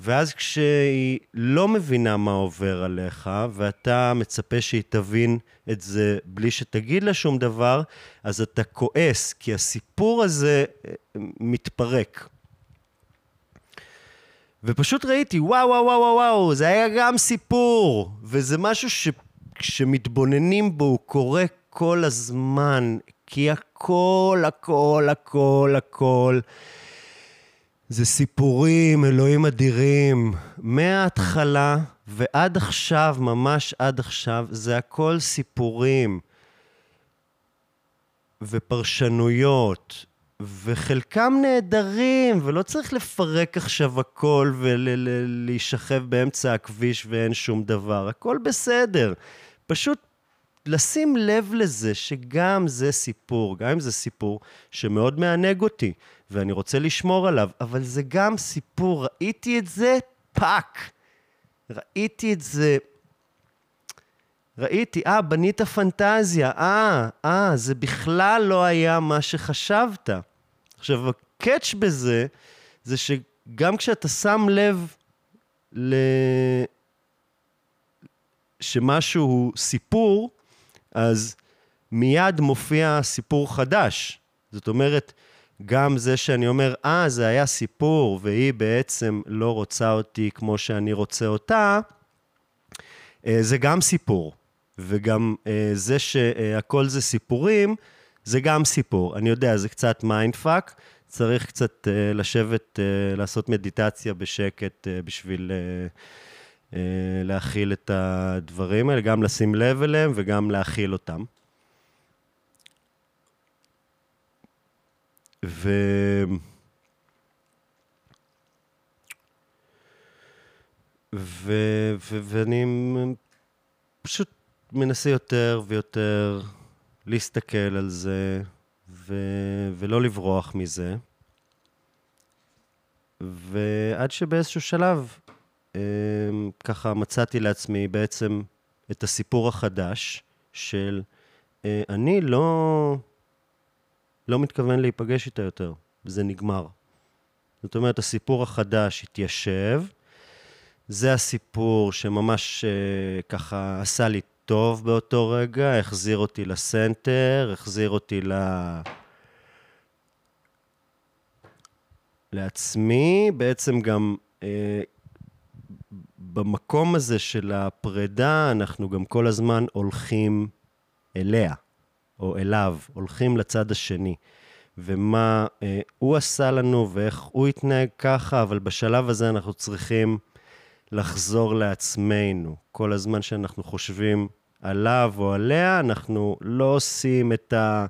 ואז כשהיא לא מבינה מה עובר עליך, ואתה מצפה שהיא תבין את זה בלי שתגיד לה שום דבר, אז אתה כועס, כי הסיפור הזה אה, מתפרק. ופשוט ראיתי, וואו, וואו, וואו, וואו, זה היה גם סיפור, וזה משהו שכשמתבוננים בו הוא קורה כל הזמן, כי הכל, הכל, הכל, הכל. זה סיפורים, אלוהים אדירים. מההתחלה ועד עכשיו, ממש עד עכשיו, זה הכל סיפורים ופרשנויות, וחלקם נהדרים, ולא צריך לפרק עכשיו הכל ולהישכב באמצע הכביש ואין שום דבר. הכל בסדר. פשוט לשים לב לזה שגם זה סיפור, גם אם זה סיפור שמאוד מענג אותי, ואני רוצה לשמור עליו, אבל זה גם סיפור, ראיתי את זה fuck. ראיתי את זה, ראיתי, אה, בנית פנטזיה, אה, אה, זה בכלל לא היה מה שחשבת. עכשיו, ה catch בזה, זה שגם כשאתה שם לב ל... שמשהו הוא סיפור, אז מיד מופיע סיפור חדש. זאת אומרת, גם זה שאני אומר, אה, זה היה סיפור, והיא בעצם לא רוצה אותי כמו שאני רוצה אותה, אה, זה גם סיפור, וגם אה, זה שהכל זה סיפורים, זה גם סיפור. אני יודע, זה קצת mind fuck, צריך קצת אה, לשבת, לעשות מדיטציה בשקט בשביל להכיל את הדברים האלה, גם לשים לב אליהם וגם להכיל אותם. ו... ו... ו... ואני פשוט מנסה יותר ויותר להסתכל על זה ו... ולא לברוח מזה. ועד שבאיזשהו שלב, אה, ככה מצאתי לעצמי בעצם את הסיפור החדש של אה, אני לא, לא מתכוון להיפגש איתה יותר, וזה נגמר. זאת אומרת, הסיפור החדש התיישב, זה הסיפור שממש אה, ככה עשה לי טוב באותו רגע, החזיר אותי לסנטר, החזיר אותי ל... לעצמי, בעצם גם אה, במקום הזה של הפרידה, אנחנו גם כל הזמן הולכים אליה, או אליו, הולכים לצד השני. ומה אה, הוא עשה לנו ואיך הוא התנהג ככה, אבל בשלב הזה אנחנו צריכים לחזור לעצמנו. כל הזמן שאנחנו חושבים עליו או עליה, אנחנו לא עושים את, ה,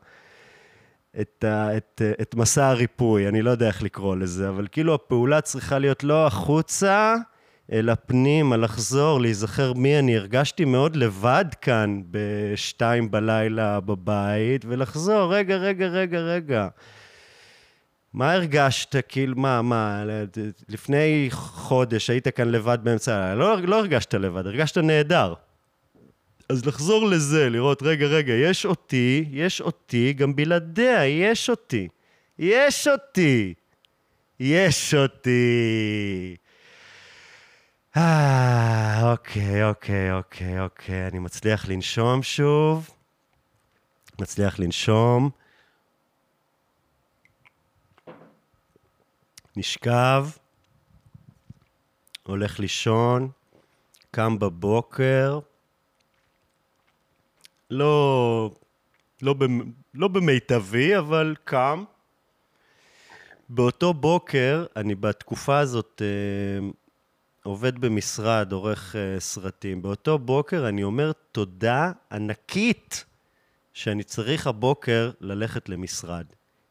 את, ה, את, את מסע הריפוי, אני לא יודע איך לקרוא לזה, אבל כאילו הפעולה צריכה להיות לא החוצה, אלא פנימה, לחזור, להיזכר מי אני. הרגשתי מאוד לבד כאן בשתיים בלילה בבית, ולחזור, רגע, רגע, רגע, רגע. מה הרגשת, כאילו, מה, מה, לפני חודש היית כאן לבד באמצע הלילה, לא, לא הרגשת לבד, הרגשת נהדר. אז לחזור לזה, לראות, רגע, רגע, יש אותי, יש אותי, גם בלעדיה, יש אותי. יש אותי. יש אותי. אה, אוקיי, אוקיי, אוקיי, אוקיי. אני מצליח לנשום שוב. מצליח לנשום. נשכב, הולך לישון, קם בבוקר, לא, לא, לא במיטבי, אבל קם. באותו בוקר, אני בתקופה הזאת אה, עובד במשרד, עורך אה, סרטים. באותו בוקר אני אומר תודה ענקית שאני צריך הבוקר ללכת למשרד.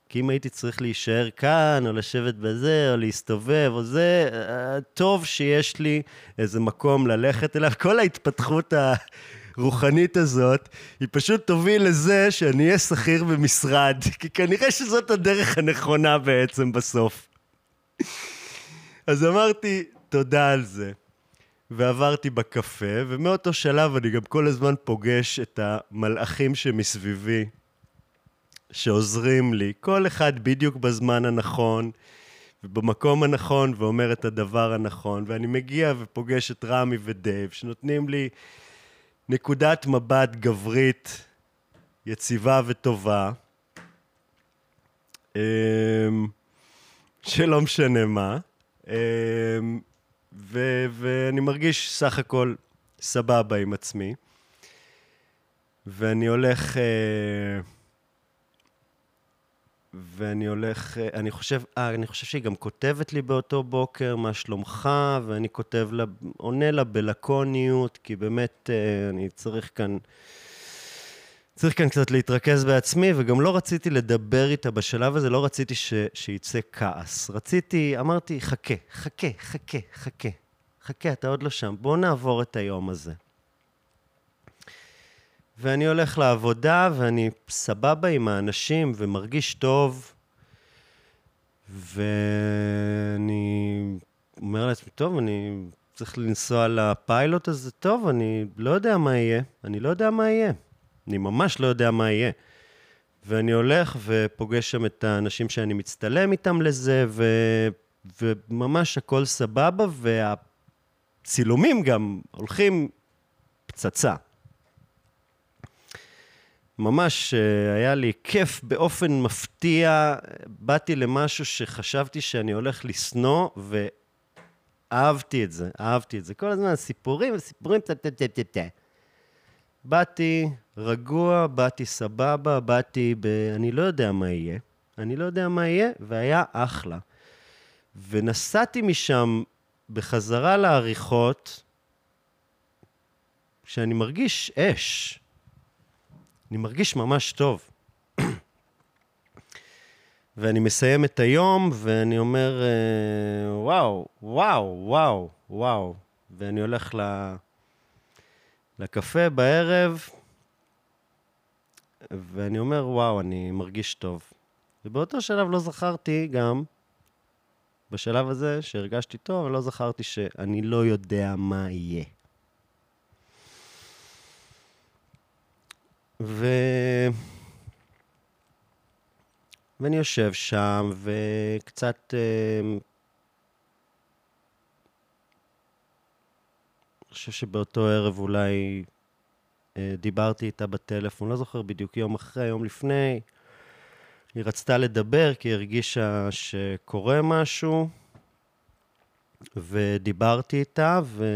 כי אם הייתי צריך להישאר כאן, או לשבת בזה, או להסתובב, או זה, אה, טוב שיש לי איזה מקום ללכת אליו. כל ההתפתחות הרוחנית הזאת, היא פשוט תוביל לזה שאני אהיה שכיר במשרד, *laughs* כי כנראה שזאת הדרך הנכונה בעצם בסוף. אז אמרתי, תודה על זה. ועברתי בקפה, ומאותו שלב אני גם כל הזמן פוגש את המלאכים שמסביבי, שעוזרים לי, כל אחד בדיוק בזמן הנכון, ובמקום הנכון, ואומר את הדבר הנכון, ואני מגיע ופוגש את רמי ודייב, שנותנים לי נקודת מבט גברית, יציבה וטובה, אמ, שלא משנה מה, אמ, ו- ואני מרגיש סך הכל סבבה עם עצמי, ואני הולך... אה, ואני הולך, אה, אני חושב, אה, אני חושב שהיא גם כותבת לי באותו בוקר, מה שלומך, ואני כותב לה, עונה לה בלקוניות, כי באמת אה, אני צריך כאן, צריך כאן קצת להתרכז בעצמי, וגם לא רציתי לדבר איתה בשלב הזה, לא רציתי ש, שיצא כעס. רציתי, אמרתי, חכה, חכה, חכה, חכה, חכה, אתה עוד לא שם, בוא נעבור את היום הזה. ואני הולך לעבודה, ואני סבבה עם האנשים, ומרגיש טוב, ואני אומר לעצמי, טוב, אני צריך לנסוע לפיילוט הזה, טוב, אני לא יודע מה יהיה, אני לא יודע מה יהיה. אני ממש לא יודע מה יהיה. ואני הולך ופוגש שם את האנשים שאני מצטלם איתם לזה, ו... וממש הכל סבבה, והצילומים גם הולכים פצצה. ממש אה, היה לי כיף באופן מפתיע. באתי למשהו שחשבתי שאני הולך לשנוא, אהבתי את זה, אהבתי את זה. כל הזמן סיפורים וסיפורים, טה טה טה טה טה. באתי רגוע, באתי סבבה, באתי ב... אני לא יודע מה יהיה. אני לא יודע מה יהיה, והיה אחלה. ונסעתי משם בחזרה לעריכות, שאני מרגיש אש. אני מרגיש ממש טוב. *clears throat* ואני מסיים את היום, ואני אומר, אה, וואו, וואו, וואו, וואו. ואני הולך ל... לקפה בערב, ואני אומר, וואו, אני מרגיש טוב. ובאותו שלב לא זכרתי גם, בשלב הזה שהרגשתי טוב, לא זכרתי שאני לא יודע מה יהיה. ו... ואני יושב שם, וקצת... אה, אני חושב שבאותו ערב אולי דיברתי איתה בטלפון, לא זוכר בדיוק, יום אחרי, יום לפני. היא רצתה לדבר כי היא הרגישה שקורה משהו, ודיברתי איתה, והיא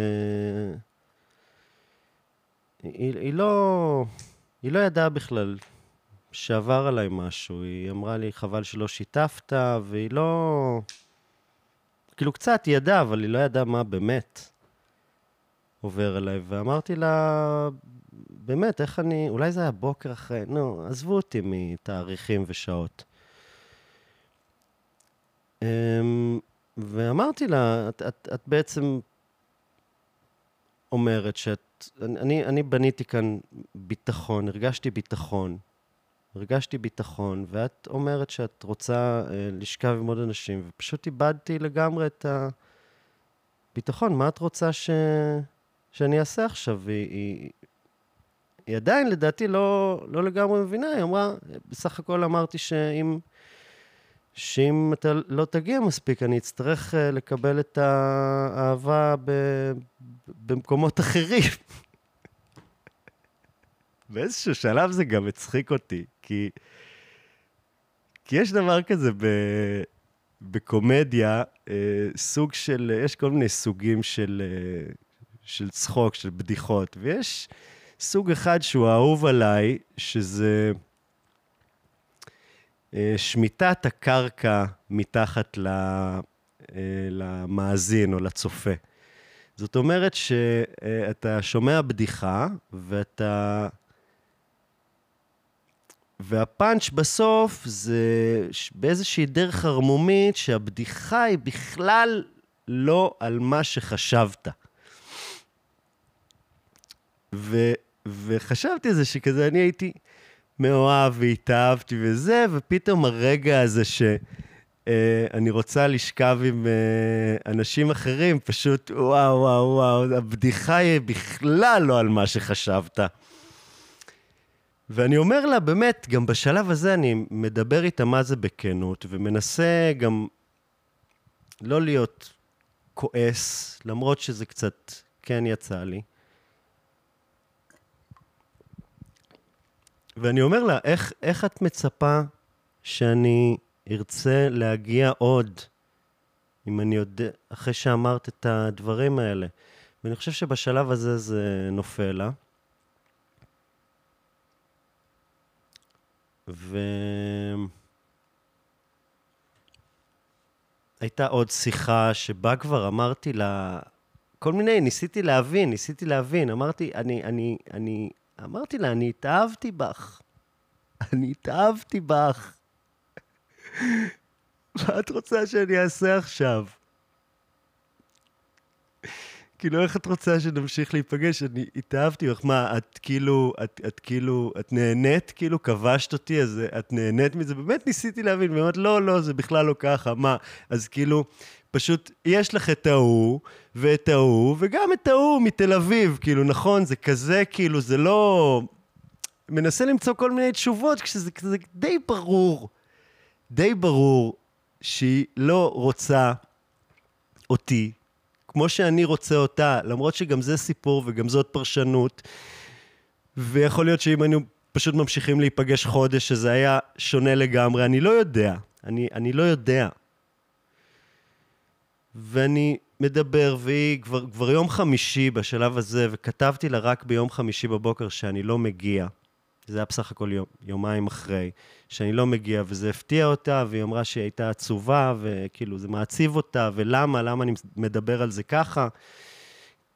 היא לא, היא לא ידעה בכלל שעבר עליי משהו. היא אמרה לי, חבל שלא שיתפת, והיא לא... כאילו, קצת היא ידעה, אבל היא לא ידעה מה באמת עובר עליי. ואמרתי לה, באמת, איך אני... אולי זה היה בוקר אחרי... נו, עזבו אותי מתאריכים ושעות. אמ, ואמרתי לה, את, את, את בעצם אומרת שאת... אני, אני בניתי כאן ביטחון, הרגשתי ביטחון. הרגשתי ביטחון, ואת אומרת שאת רוצה אה, לשכב עם עוד אנשים, ופשוט איבדתי לגמרי את הביטחון. מה את רוצה ש... שאני אעשה עכשיו? היא, היא, היא עדיין, לדעתי, לא, לא לגמרי מבינה. היא אמרה, בסך הכל אמרתי שאם, שאם אתה לא תגיע מספיק, אני אצטרך uh, לקבל את האהבה ב, במקומות אחרים. באיזשהו שלב זה גם הצחיק אותי, כי, כי יש דבר כזה ב, בקומדיה, אה, סוג של, יש כל מיני סוגים של, אה, של צחוק, של בדיחות, ויש סוג אחד שהוא אהוב עליי, שזה אה, שמיטת הקרקע מתחת אה, למאזין או לצופה. זאת אומרת שאתה שומע בדיחה ואתה... והפאנץ' בסוף זה באיזושהי דרך ערמומית שהבדיחה היא בכלל לא על מה שחשבת. ו, וחשבתי על זה שכזה, אני הייתי מאוהב והתאהבתי וזה, ופתאום הרגע הזה שאני uh, רוצה לשכב עם uh, אנשים אחרים, פשוט וואו, וואו, וואו, הבדיחה היא בכלל לא על מה שחשבת. ואני אומר לה, באמת, גם בשלב הזה אני מדבר איתה מה זה בכנות, ומנסה גם לא להיות כועס, למרות שזה קצת כן יצא לי. ואני אומר לה, איך, איך את מצפה שאני ארצה להגיע עוד, אם אני יודע, אחרי שאמרת את הדברים האלה? ואני חושב שבשלב הזה זה נופל לה. ו... הייתה עוד שיחה שבה כבר אמרתי לה, כל מיני, ניסיתי להבין, ניסיתי להבין. אמרתי, אני, אני, אני, אמרתי לה, אני התאהבתי בך. *laughs* אני התאהבתי בך. *laughs* מה את רוצה שאני אעשה עכשיו? *laughs* כאילו, איך את רוצה שנמשיך להיפגש? אני התאהבתי בך. מה, את כאילו, את, את כאילו, את נהנית? כאילו, כבשת אותי, אז את נהנית מזה? באמת ניסיתי להבין, ואומרת, לא, לא, זה בכלל לא ככה. מה? אז כאילו, פשוט, יש לך את ההוא, ואת ההוא, וגם את ההוא מתל אביב, כאילו, נכון? זה כזה, כאילו, זה לא... מנסה למצוא כל מיני תשובות, כשזה כזה די ברור, די ברור שהיא לא רוצה אותי, כמו שאני רוצה אותה, למרות שגם זה סיפור וגם זאת פרשנות, ויכול להיות שאם היינו פשוט ממשיכים להיפגש חודש, שזה היה שונה לגמרי, אני לא יודע. אני, אני לא יודע. ואני מדבר, והיא כבר, כבר יום חמישי בשלב הזה, וכתבתי לה רק ביום חמישי בבוקר שאני לא מגיע. זה היה בסך הכל יום, יומיים אחרי, שאני לא מגיע, וזה הפתיע אותה, והיא אמרה שהיא הייתה עצובה, וכאילו זה מעציב אותה, ולמה, למה אני מדבר על זה ככה?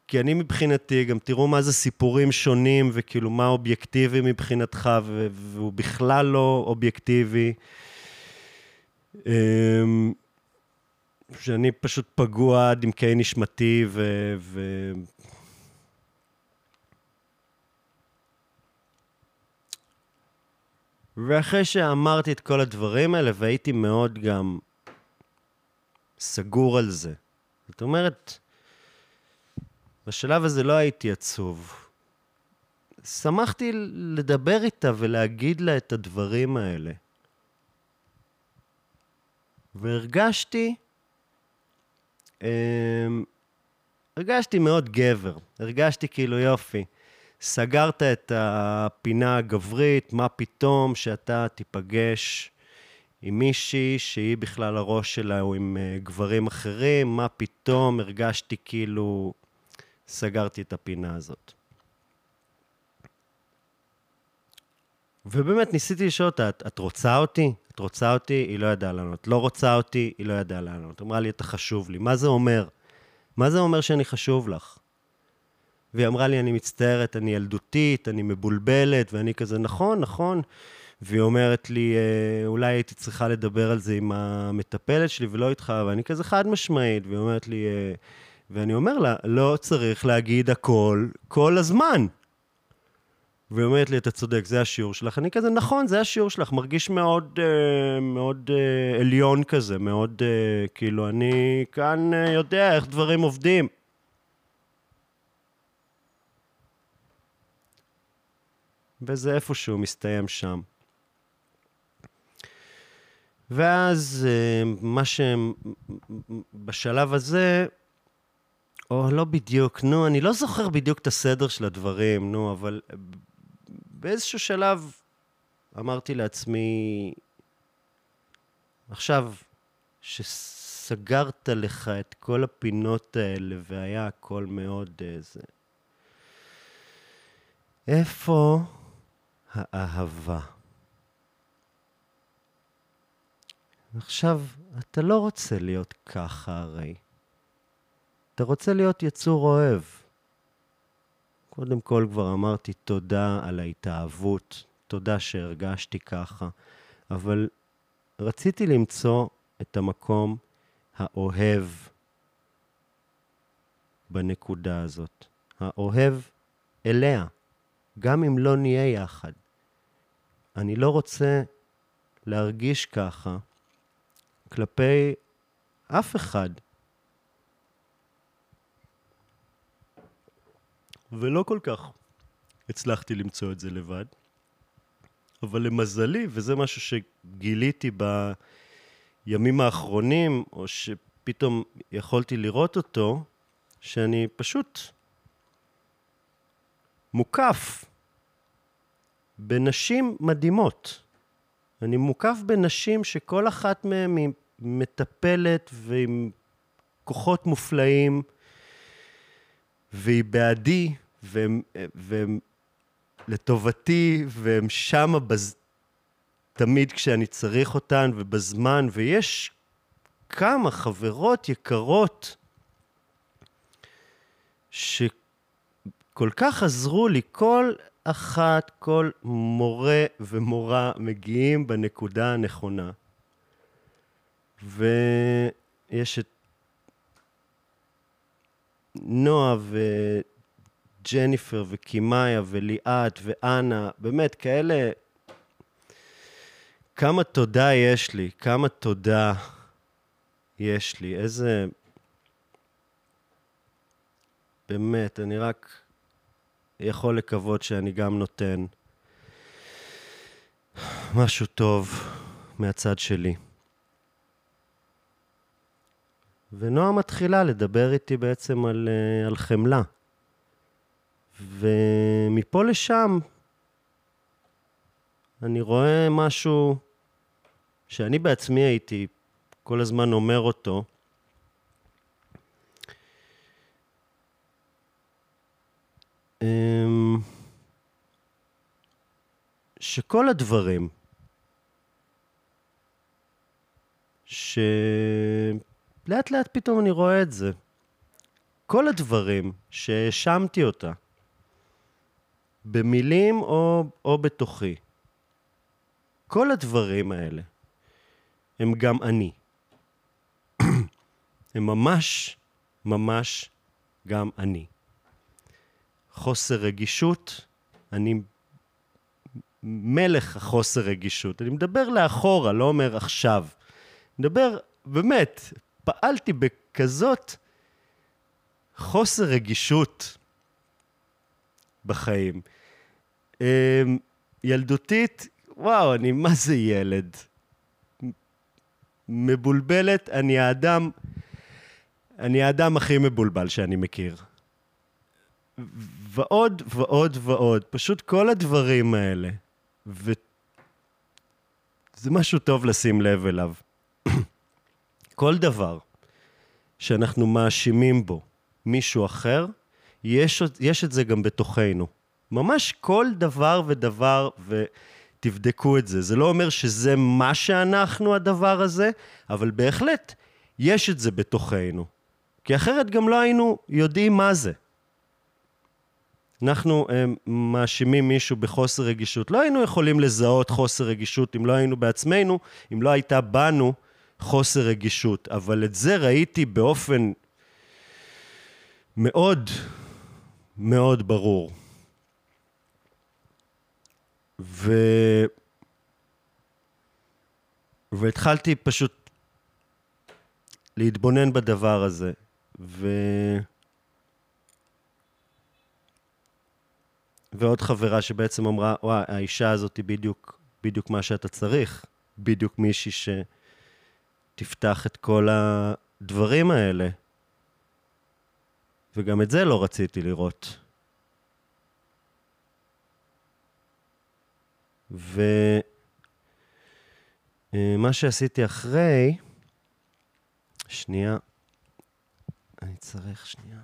כי אני מבחינתי, גם תראו מה זה סיפורים שונים, וכאילו מה אובייקטיבי מבחינתך, והוא בכלל לא אובייקטיבי. אמ, שאני פשוט פגוע עד עמקי נשמתי, ו... ו... ואחרי שאמרתי את כל הדברים האלה, והייתי מאוד גם סגור על זה. זאת אומרת, בשלב הזה לא הייתי עצוב. שמחתי לדבר איתה ולהגיד לה את הדברים האלה. והרגשתי, הרגשתי מאוד גבר. הרגשתי כאילו יופי. סגרת את הפינה הגברית, מה פתאום שאתה תיפגש עם מישהי שהיא בכלל הראש שלה הוא עם uh, גברים אחרים, מה פתאום הרגשתי כאילו סגרתי את הפינה הזאת. ובאמת ניסיתי לשאול אותה, את רוצה אותי? רוצה אותי? היא לא ידעה לענות. לא רוצה אותי? היא לא ידעה לענות. אמרה לי, אתה חשוב לי. מה זה אומר? מה זה אומר שאני חשוב לך? והיא אמרה לי, אני מצטערת, אני ילדותית, אני מבולבלת, ואני כזה, נכון, נכון. והיא אומרת לי, אה, אולי הייתי צריכה לדבר על זה עם המטפלת שלי ולא איתך, ואני כזה חד משמעית, והיא אומרת לי, אה, ואני אומר לה, לא צריך להגיד הכל כל הזמן. והיא אומרת לי, אתה צודק, זה השיעור שלך. אני כזה, נכון, זה השיעור שלך. מרגיש מאוד, אה, מאוד אה, עליון כזה, מאוד, אה, כאילו, אני כאן אה, יודע איך דברים עובדים. וזה איפשהו מסתיים שם. ואז אה, מה שהם, בשלב הזה, או לא בדיוק, נו, אני לא זוכר בדיוק את הסדר של הדברים, נו, אבל באיזשהו שלב אמרתי לעצמי, עכשיו, שסגרת לך את כל הפינות האלה והיה הכל מאוד איזה... איפה האהבה? עכשיו, אתה לא רוצה להיות ככה הרי. אתה רוצה להיות יצור אוהב. קודם כל כבר אמרתי תודה על ההתאהבות, תודה שהרגשתי ככה, אבל רציתי למצוא את המקום האוהב בנקודה הזאת. האוהב אליה, גם אם לא נהיה יחד. אני לא רוצה להרגיש ככה כלפי אף אחד. ולא כל כך הצלחתי למצוא את זה לבד. אבל למזלי, וזה משהו שגיליתי בימים האחרונים, או שפתאום יכולתי לראות אותו, שאני פשוט מוקף בנשים מדהימות. אני מוקף בנשים שכל אחת מהן היא מטפלת ועם כוחות מופלאים, והיא בעדי, והם, והם לטובתי, והם שמה בז... תמיד כשאני צריך אותן ובזמן, ויש כמה חברות יקרות שכל כך עזרו לי, כל אחת, כל מורה ומורה מגיעים בנקודה הנכונה. ויש את נועה וג'ניפר וקימאיה וליאת ואנה, באמת כאלה... כמה תודה יש לי, כמה תודה יש לי, איזה... באמת, אני רק יכול לקוות שאני גם נותן משהו טוב מהצד שלי. ונועה מתחילה לדבר איתי בעצם על, אה, על חמלה. ומפה לשם אני רואה משהו שאני בעצמי הייתי כל הזמן אומר אותו, אמ, שכל הדברים ש... לאט פתאום אני רואה את זה. כל הדברים שהאשמתי אותה, במילים או, או בתוכי, כל הדברים האלה הם גם אני. *clears throat* הם ממש, ממש גם אני. חוסר רגישות, אני מלך החוסר רגישות. אני מדבר לאחורה, לא אומר עכשיו. מדבר, באמת, פעלתי בכזאת חוסר רגישות בחיים. אמ, ילדותית, וואו, אני מה זה ילד. מבולבלת, אני האדם, אני האדם הכי מבולבל שאני מכיר. ועוד ועוד ועוד, פשוט כל הדברים האלה. וזה משהו טוב לשים לב אליו. כל דבר שאנחנו מאשימים בו מישהו אחר, יש, יש את זה גם בתוכנו. ממש כל דבר ודבר, ותבדקו את זה. זה לא אומר שזה מה שאנחנו, הדבר הזה, אבל בהחלט יש את זה בתוכנו. כי אחרת גם לא היינו יודעים מה זה. אנחנו הם, אה, מאשימים מישהו בחוסר רגישות. לא היינו יכולים לזהות חוסר רגישות אם לא היינו בעצמנו, אם לא הייתה בנו חוסר רגישות. אבל את זה ראיתי באופן מאוד מאוד ברור. ו... והתחלתי פשוט להתבונן בדבר הזה. ו... ועוד חברה שבעצם אמרה, וואי, האישה הזאת היא בדיוק, בדיוק מה שאתה צריך, בדיוק מישהי שתפתח את כל הדברים האלה. וגם את זה לא רציתי לראות. ומה שעשיתי אחרי, שנייה, אני צריך שנייה.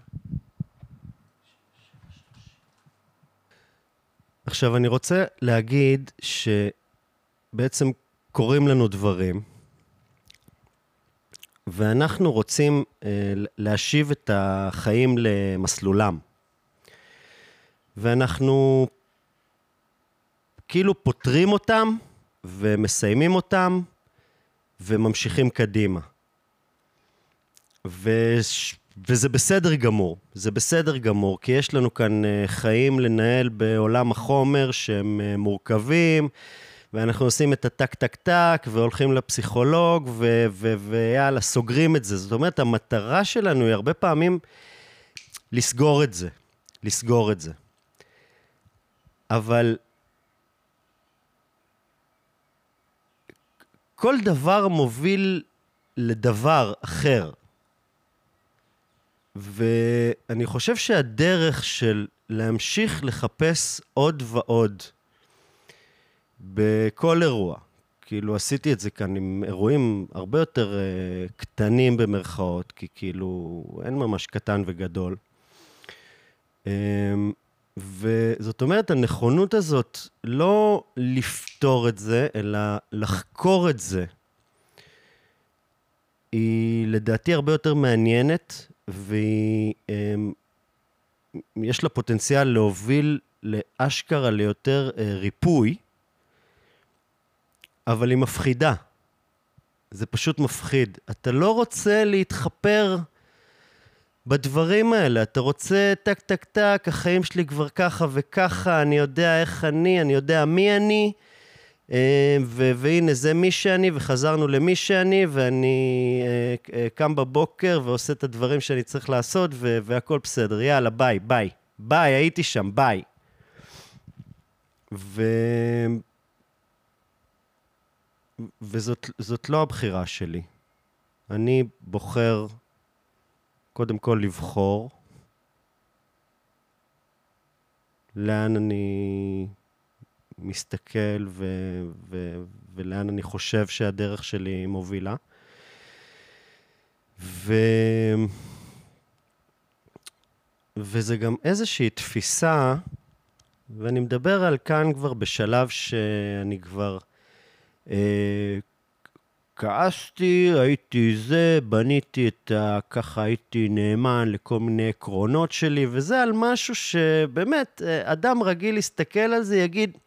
עכשיו, אני רוצה להגיד שבעצם קורים לנו דברים, ואנחנו רוצים אה, להשיב את החיים למסלולם. ואנחנו כאילו פותרים אותם ומסיימים אותם וממשיכים קדימה. וש... וזה בסדר גמור, זה בסדר גמור, כי יש לנו כאן אה, חיים לנהל בעולם החומר שהם אה, מורכבים, ואנחנו עושים את הטק-טק-טק, והולכים לפסיכולוג, ו- ו- ויאללה, סוגרים את זה. זאת אומרת, המטרה שלנו היא הרבה פעמים לסגור את זה, לסגור את זה. אבל כל דבר מוביל לדבר אחר. ואני חושב שהדרך של להמשיך לחפש עוד ועוד בכל אירוע, כאילו עשיתי את זה כאן עם אירועים הרבה יותר uh, קטנים במרכאות, כי כאילו אין ממש קטן וגדול. Um, וזאת אומרת, הנכונות הזאת לא לפתור את זה, אלא לחקור את זה, היא לדעתי הרבה יותר מעניינת, ויש לה פוטנציאל להוביל לאשכרה ליותר אה, ריפוי, אבל היא מפחידה. זה פשוט מפחיד. אתה לא רוצה להתחפר בדברים האלה. אתה רוצה טק, טק, טק, החיים שלי כבר ככה וככה, אני יודע איך אני, אני יודע מי אני. אה, ו- והנה, זה מי שאני, וחזרנו למי שאני, ואני uh, uh, קם בבוקר ועושה את הדברים שאני צריך לעשות, והכל בסדר. יאללה, ביי, ביי. ביי, הייתי שם, ביי. ו... וזאת לא הבחירה שלי. אני בוחר קודם כל לבחור לאן אני מסתכל ו, ו, ולאן אני חושב שהדרך שלי מובילה. ו... וזה גם איזושהי תפיסה, ואני מדבר על כאן כבר בשלב שאני כבר כעסתי, הייתי זה, בניתי את ה... ככה הייתי נאמן לכל מיני עקרונות שלי, וזה על משהו שבאמת, אה, אדם רגיל יסתכל על זה, יגיד,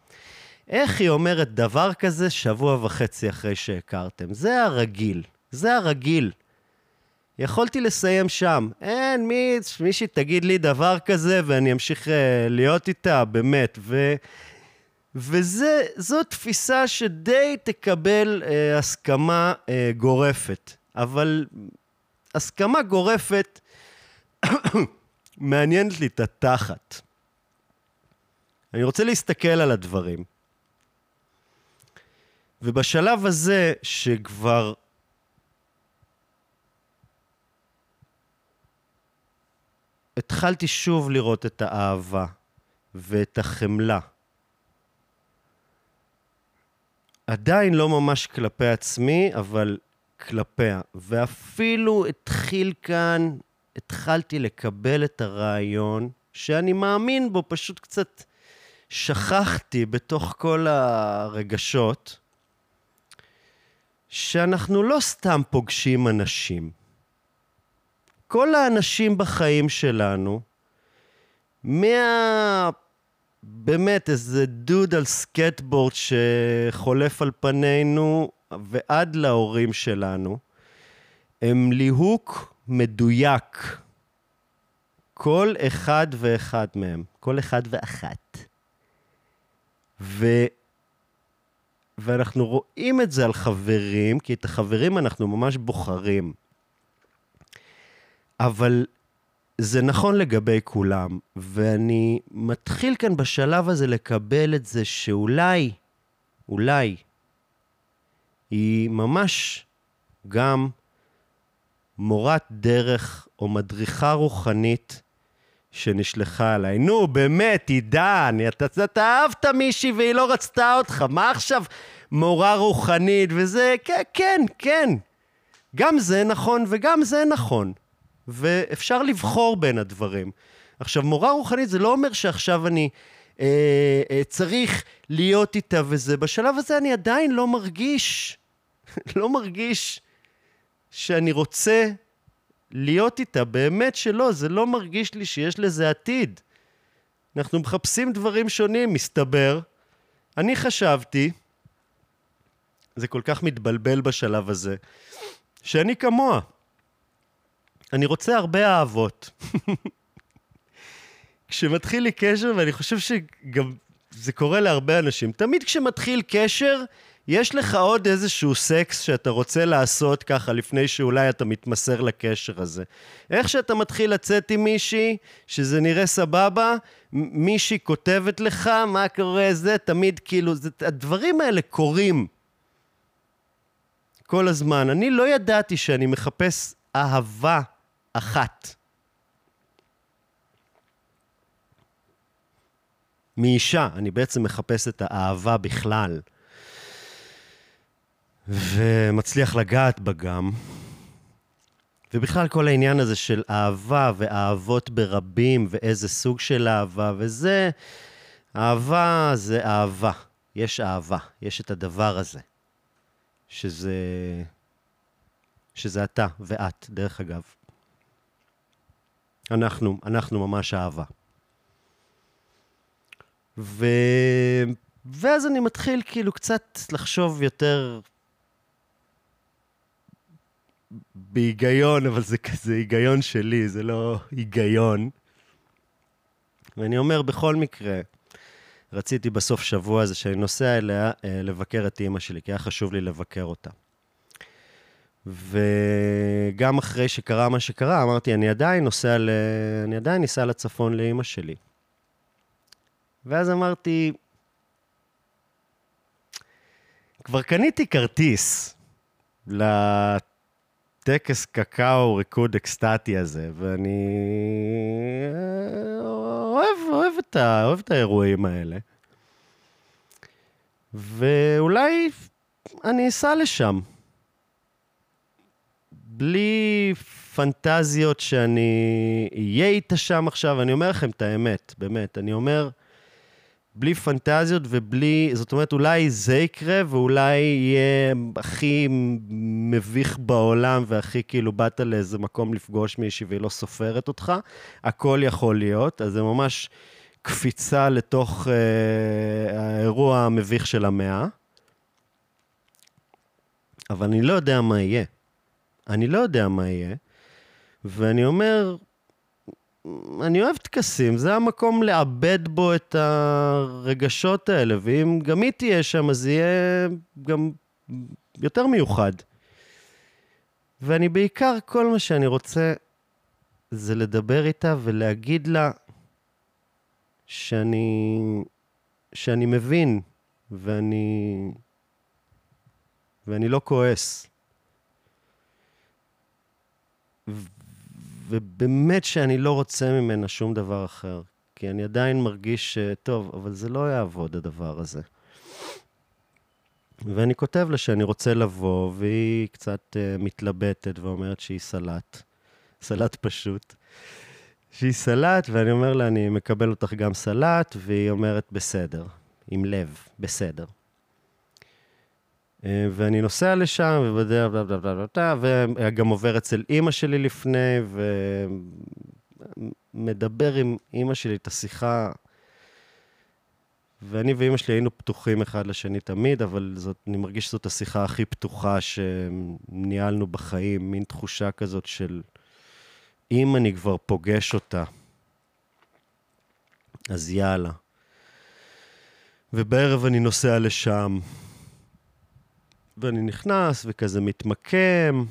איך היא אומרת דבר כזה שבוע וחצי אחרי שהכרתם? זה הרגיל, זה הרגיל. יכולתי לסיים שם. אין, מי, מישהי תגיד לי דבר כזה ואני אמשיך uh, להיות איתה, באמת. ו, וזו תפיסה שדי תקבל uh, הסכמה uh, גורפת. אבל הסכמה גורפת *coughs* מעניינת לי את התחת. אני רוצה להסתכל על הדברים. ובשלב הזה, שכבר התחלתי שוב לראות את האהבה ואת החמלה. עדיין לא ממש כלפי עצמי, אבל כלפיה. ואפילו התחיל כאן, התחלתי לקבל את הרעיון שאני מאמין בו, פשוט קצת שכחתי בתוך כל הרגשות, שאנחנו לא סתם פוגשים אנשים. כל האנשים בחיים שלנו, מה... באמת איזה דוד על סקייטבורד שחולף על פנינו ועד להורים שלנו, הם ליהוק מדויק. כל אחד ואחד מהם, כל אחד ואחת. ו... ואנחנו רואים את זה על חברים, כי את החברים אנחנו ממש בוחרים. אבל זה נכון לגבי כולם, ואני מתחיל כאן בשלב הזה לקבל את זה שאולי, אולי, היא ממש גם מורת דרך או מדריכה רוחנית שנשלחה אליי. נו, באמת, עידן, אתה, אתה אהבת מישהי והיא לא רצתה אותך, מה עכשיו מורה רוחנית וזה? כן, כן, כן. גם זה נכון וגם זה נכון. ואפשר לבחור בין הדברים. עכשיו, מורה רוחנית זה לא אומר שעכשיו אני אה, אה, צריך להיות איתה וזה. בשלב הזה אני עדיין לא מרגיש, *laughs* לא מרגיש שאני רוצה להיות איתה. באמת שלא, זה לא מרגיש לי שיש לזה עתיד. אנחנו מחפשים דברים שונים, מסתבר. אני חשבתי, זה כל כך מתבלבל בשלב הזה, שאני כמוה. אני רוצה הרבה אהבות. *laughs* כשמתחיל לי קשר, ואני חושב שגם זה קורה להרבה אנשים, תמיד כשמתחיל קשר, יש לך עוד איזשהו סקס שאתה רוצה לעשות ככה לפני שאולי אתה מתמסר לקשר הזה. איך שאתה מתחיל לצאת עם מישהי, שזה נראה סבבה, מישהי כותבת לך, מה קורה זה, תמיד כאילו, זה, הדברים האלה קורים כל הזמן. אני לא ידעתי שאני מחפש אהבה אחת. מאישה, אני בעצם מחפש את האהבה בכלל. ומצליח לגעת בה גם. ובכלל כל העניין הזה של אהבה ואהבות ברבים ואיזה סוג של אהבה, וזה... אהבה זה אהבה. יש אהבה, יש את הדבר הזה. שזה... שזה אתה ואת, דרך אגב. אנחנו, אנחנו ממש אהבה. ו... ואז אני מתחיל כאילו קצת לחשוב יותר בהיגיון, אבל זה כזה היגיון שלי, זה לא היגיון. ואני אומר, בכל מקרה, רציתי בסוף שבוע הזה שאני נוסע אליה אה, לבקר את אימא שלי, כי היה חשוב לי לבקר אותה. וגם אחרי שקרה מה שקרה, אמרתי, אני עדיין נוסע ל... אני עדיין ניסע לצפון לאימא שלי. ואז אמרתי, כבר קניתי כרטיס לטקס קקאו ריקוד אקסטטי הזה, ואני אוהב, אוהב, את, ה... אוהב את האירועים האלה. ואולי אני אסע לשם. בלי פנטזיות שאני אהיה איתה שם עכשיו, אני אומר לכם את האמת, באמת. אני אומר, בלי פנטזיות ובלי... זאת אומרת, אולי זה יקרה, ואולי יהיה הכי מביך בעולם, והכי כאילו באת לאיזה מקום לפגוש מישהי והיא לא סופרת אותך. הכל יכול להיות, אז זה ממש קפיצה לתוך אה, האירוע המביך של המאה. אבל אני לא יודע מה יהיה. אני לא יודע מה יהיה, ואני אומר, אני אוהב טקסים, זה המקום לאבד בו את הרגשות האלה, ואם גם היא תהיה שם, אז יהיה גם יותר מיוחד. ואני בעיקר, כל מה שאני רוצה זה לדבר איתה ולהגיד לה שאני, שאני מבין, ואני, ואני לא כועס. ובאמת שאני לא רוצה ממנה שום דבר אחר. כי אני עדיין מרגיש, טוב, אבל זה לא יעבוד, הדבר הזה. ואני כותב לה שאני רוצה לבוא, והיא קצת uh, מתלבטת ואומרת שהיא סלט. סלט פשוט. שהיא סלט, ואני אומר לה, אני מקבל אותך גם סלט, והיא אומרת, בסדר, עם לב, בסדר. אה, ואני נוסע לשם, ובדרך, בלה וגם עובר אצל אימא שלי לפני, ומדבר עם אימא שלי את השיחה. ואני ואימא שלי היינו פתוחים אחד לשני תמיד, אבל זאת, אני מרגיש שזאת השיחה הכי פתוחה שניהלנו בחיים, מין תחושה כזאת של אם אני כבר פוגש אותה, אז יאללה. ובערב אני נוסע לשם, ואני נכנס וכזה מתמקם,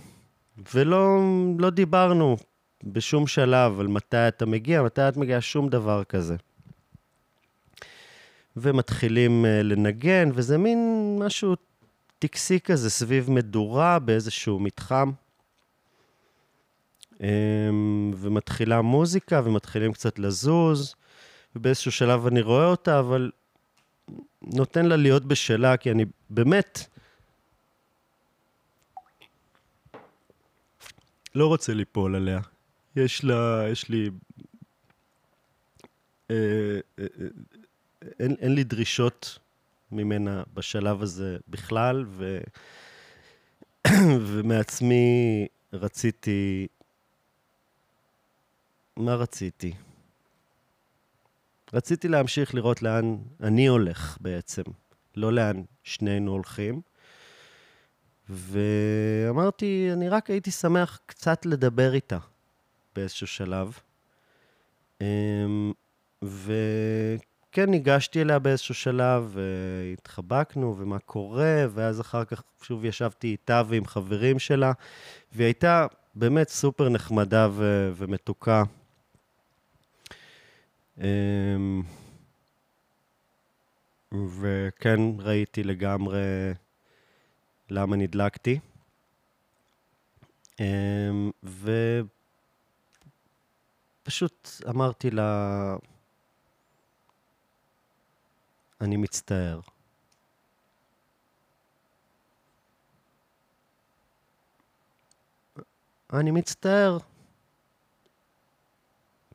ולא לא דיברנו בשום שלב על מתי אתה מגיע, מתי את מגיעה, שום דבר כזה. ומתחילים uh, לנגן, וזה מין משהו טקסי כזה סביב מדורה באיזשהו מתחם. Um, ומתחילה מוזיקה, ומתחילים קצת לזוז, ובאיזשהו שלב אני רואה אותה, אבל נותן לה להיות בשלה, כי אני באמת לא רוצה ליפול עליה. יש לה, יש לי... אה, אה, אה, אין, אין לי דרישות ממנה בשלב הזה בכלל, ו... *coughs* ומעצמי רציתי... מה רציתי? רציתי להמשיך לראות לאן אני הולך בעצם, לא לאן שנינו הולכים. ואמרתי, אני רק הייתי שמח קצת לדבר איתה באיזשהו שלב. אמ, וכן, ניגשתי אליה באיזשהו שלב, והתחבקנו, ומה קורה, ואז אחר כך שוב ישבתי איתה ועם חברים שלה, והיא הייתה באמת סופר נחמדה ו- ומתוקה. אמ, וכן, ראיתי לגמרי למה נדלקתי. אמ, ופשוט אמרתי לה, אני מצטער. אני מצטער,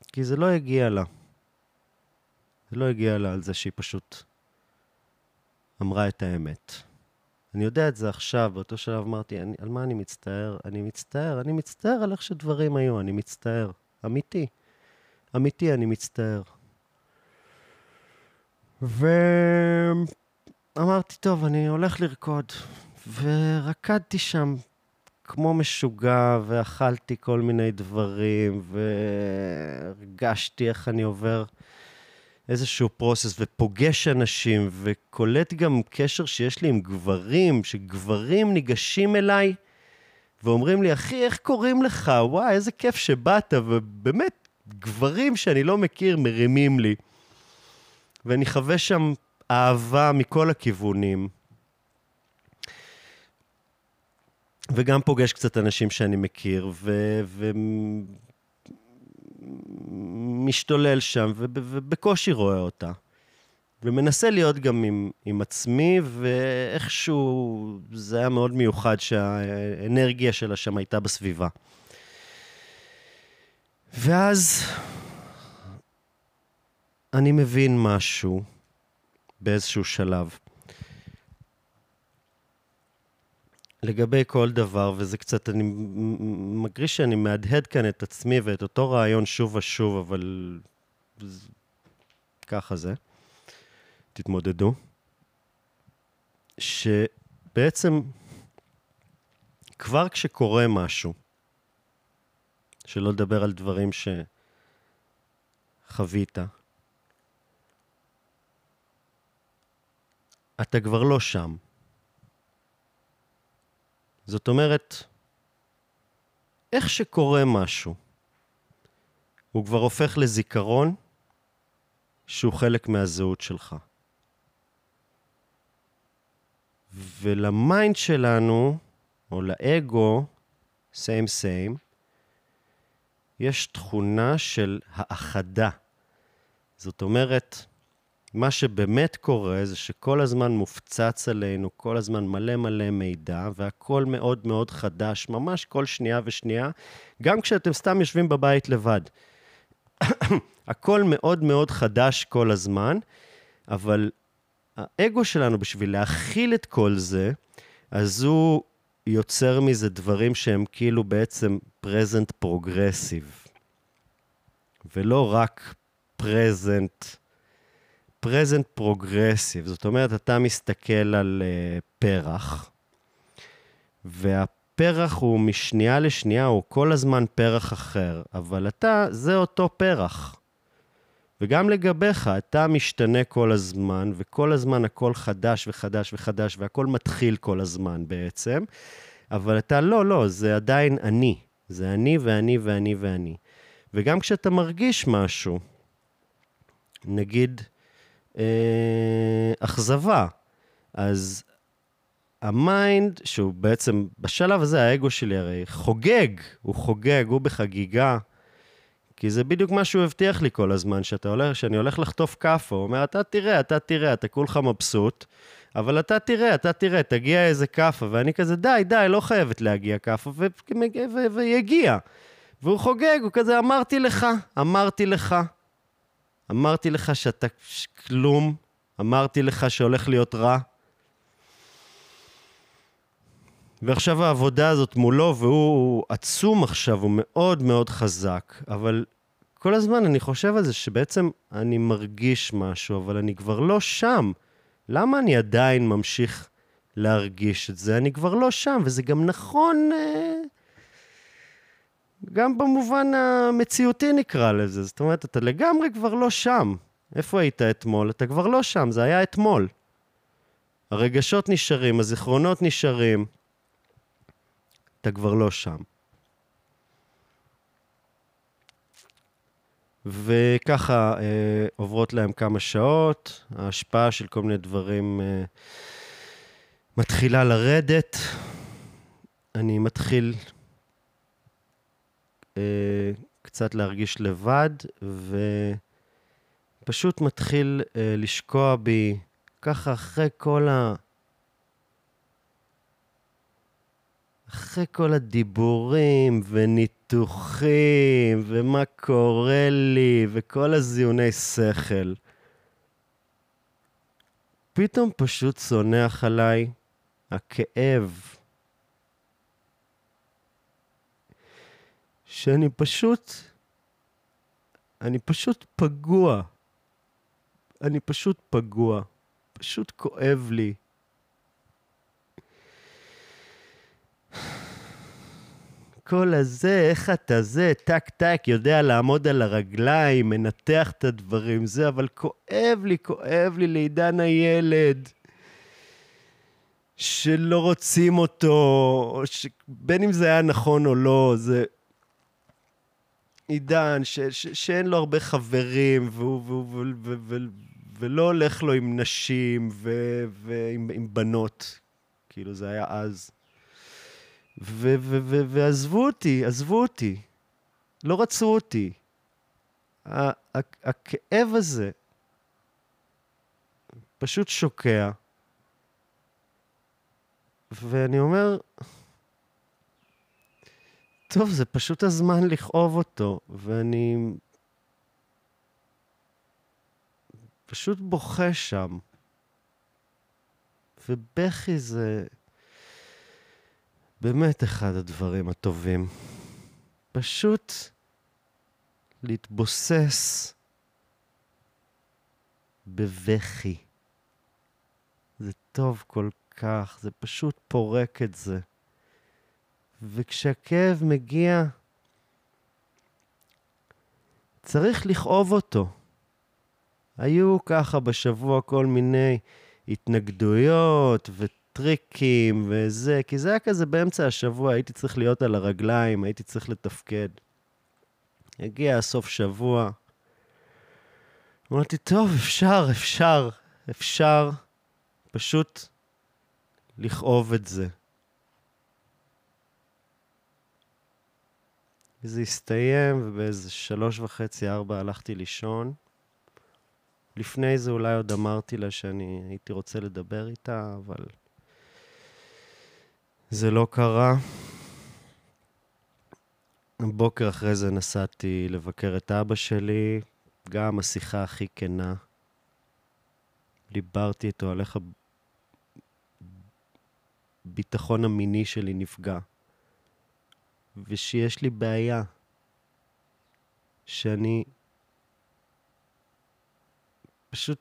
כי זה לא הגיע לה. זה לא הגיע לה על זה שהיא פשוט אמרה את האמת. אני יודע את זה עכשיו, באותו שלב אמרתי, אני, על מה אני מצטער? אני מצטער, אני מצטער על איך שדברים היו, אני מצטער. אמיתי. אמיתי, אני מצטער. ואמרתי, טוב, אני הולך לרקוד. ורקדתי שם כמו משוגע, ואכלתי כל מיני דברים, והרגשתי איך אני עובר איזשהו פרוסס ופוגש אנשים וקולט גם קשר שיש לי עם גברים, שגברים ניגשים אליי ואומרים לי, אחי, איך קוראים לך? וואי, איזה כיף שבאת, ובאמת, גברים שאני לא מכיר מרימים לי. ואני חווה שם אהבה מכל הכיוונים. וגם פוגש קצת אנשים שאני מכיר, ו... ו... משתולל שם, ובקושי רואה אותה. ומנסה להיות גם עם, עם עצמי, ואיכשהו זה היה מאוד מיוחד שהאנרגיה שלה שם הייתה בסביבה. ואז אני מבין משהו באיזשהו שלב. לגבי כל דבר, וזה קצת, אני מרגיש שאני מהדהד כאן את עצמי ואת אותו רעיון שוב ושוב, אבל ככה זה. תתמודדו. שבעצם כבר כשקורה משהו, שלא לדבר על דברים שחווית, אתה כבר לא שם. זאת אומרת, איך שקורה משהו, הוא כבר הופך לזיכרון שהוא חלק מהזהות שלך. ול mind שלנו, או לאגו, סיים סיים, יש תכונה של האחדה. זאת אומרת, מה שבאמת קורה זה שכל הזמן מופצץ עלינו, כל הזמן מלא מלא מידע, והכל מאוד מאוד חדש, ממש כל שנייה ושנייה, גם כשאתם סתם יושבים בבית לבד. *coughs* הכל מאוד מאוד חדש כל הזמן, אבל האגו שלנו, בשביל להכיל את כל זה, אז הוא יוצר מזה דברים שהם כאילו בעצם present progressive, ולא רק present, present progressive. זאת אומרת, אתה מסתכל על uh, פרח, והפרח הוא משנייה לשנייה, הוא כל הזמן פרח אחר, אבל אתה, זה אותו פרח. וגם לגביך, אתה משתנה כל הזמן, וכל הזמן הכל חדש וחדש וחדש, והכל מתחיל כל הזמן בעצם, אבל אתה לא, לא, זה עדיין אני. זה אני ואני ואני ואני. וגם כשאתה מרגיש משהו, נגיד אה, אכזבה, אז ה mind, שהוא בעצם, בשלב הזה האגו שלי הרי חוגג, הוא חוגג, הוא בחגיגה. כי זה בדיוק מה שהוא הבטיח לי כל הזמן, שאתה הולך, שאני הולך לחטוף כאפה. הוא אומר, אתה תראה, אתה תראה, אתה כולך מבסוט, אבל אתה תראה, אתה תראה, תגיע איזה כאפה. ואני כזה, די, די, לא חייבת להגיע כאפה, ויגיע. והוא חוגג, הוא כזה, אמרתי לך, אמרתי לך. אמרתי לך שאתה כלום, אמרתי לך שהולך להיות רע. ועכשיו העבודה הזאת מולו, והוא עצום עכשיו, הוא מאוד מאוד חזק, אבל כל הזמן אני חושב על זה שבעצם אני מרגיש משהו, אבל אני כבר לא שם. למה אני עדיין ממשיך להרגיש את זה? אני כבר לא שם, וזה גם נכון, אה, גם במובן המציאותי נקרא לזה. זאת אומרת, אתה לגמרי כבר לא שם. איפה היית אתמול? אתה כבר לא שם, זה היה אתמול. הרגשות נשארים, הזיכרונות נשארים. אתה כבר לא שם. וככה אה, עוברות להם כמה שעות, ההשפעה של כל מיני דברים אה, מתחילה לרדת. אני מתחיל אה, קצת להרגיש לבד, ופשוט מתחיל אה, לשקוע בי ככה אחרי כל ה... אחרי כל הדיבורים וניתוחים ומה קורה לי וכל הזיוני שכל, פתאום פשוט צונח עליי הכאב. שאני פשוט, אני פשוט פגוע. אני פשוט פגוע. פשוט כואב לי. כל הזה, איך אתה זה, טק טק, יודע לעמוד על הרגליים, מנתח את הדברים, זה, אבל כואב לי, כואב לי לעידן הילד. שלא רוצים אותו, ש... בין אם זה היה נכון או לא, זה עידן ש... ש... שאין לו הרבה חברים, והוא, והוא, והוא, והוא, והוא, ולא הולך לו עם נשים ו... ועם בנות, כאילו זה היה אז. ו- ו- ו- ועזבו אותי, עזבו אותי. לא רצו אותי. הכאב הזה, פשוט שוקע. ואני אומר, טוב, זה פשוט הזמן לכאוב אותו, ואני פשוט בוכה שם. ובכי זה באמת אחד הדברים הטובים. פשוט להתבוסס בבכי. זה טוב כל כך, זה פשוט פורק את זה. וכשהכאב מגיע, צריך לכאוב אותו. היו ככה בשבוע כל מיני התנגדויות וטריקים וזה, כי זה היה כזה באמצע השבוע, הייתי צריך להיות על הרגליים, הייתי צריך לתפקד. הגיע הסוף שבוע, אמרתי, טוב, אפשר, אפשר, אפשר פשוט לכאוב את זה. וזה הסתיים, ובאיזה שלוש וחצי, ארבע הלכתי לישון. לפני זה אולי עוד אמרתי לה שאני הייתי רוצה לדבר איתה, אבל זה לא קרה. בוקר אחרי זה נסעתי לבקר את אבא שלי, גם השיחה הכי כנה. דיברתי איתו על איך הביטחון המיני שלי נפגע. ושיש לי בעיה, שאני פשוט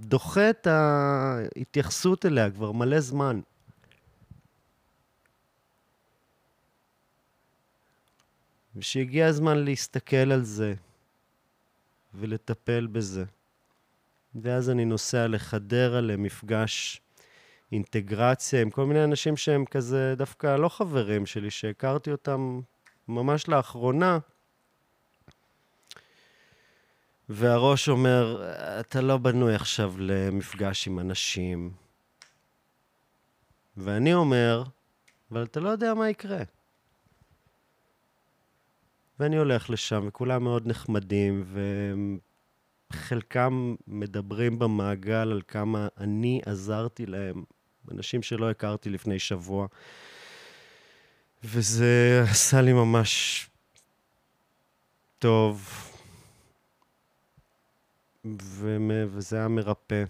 דוחה את ההתייחסות אליה כבר מלא זמן. ושהגיע הזמן להסתכל על זה ולטפל בזה. ואז אני נוסע לחדרה למפגש אינטגרציה עם כל מיני אנשים שהם כזה דווקא לא חברים שלי, שהכרתי אותם ממש לאחרונה. והראש אומר, אתה לא בנוי עכשיו למפגש עם אנשים. ואני אומר, אבל אתה לא יודע מה יקרה. ואני הולך לשם, וכולם מאוד נחמדים, וחלקם מדברים במעגל על כמה אני עזרתי להם, אנשים שלא הכרתי לפני שבוע. וזה עשה לי ממש טוב, ו- וזה היה מרפא.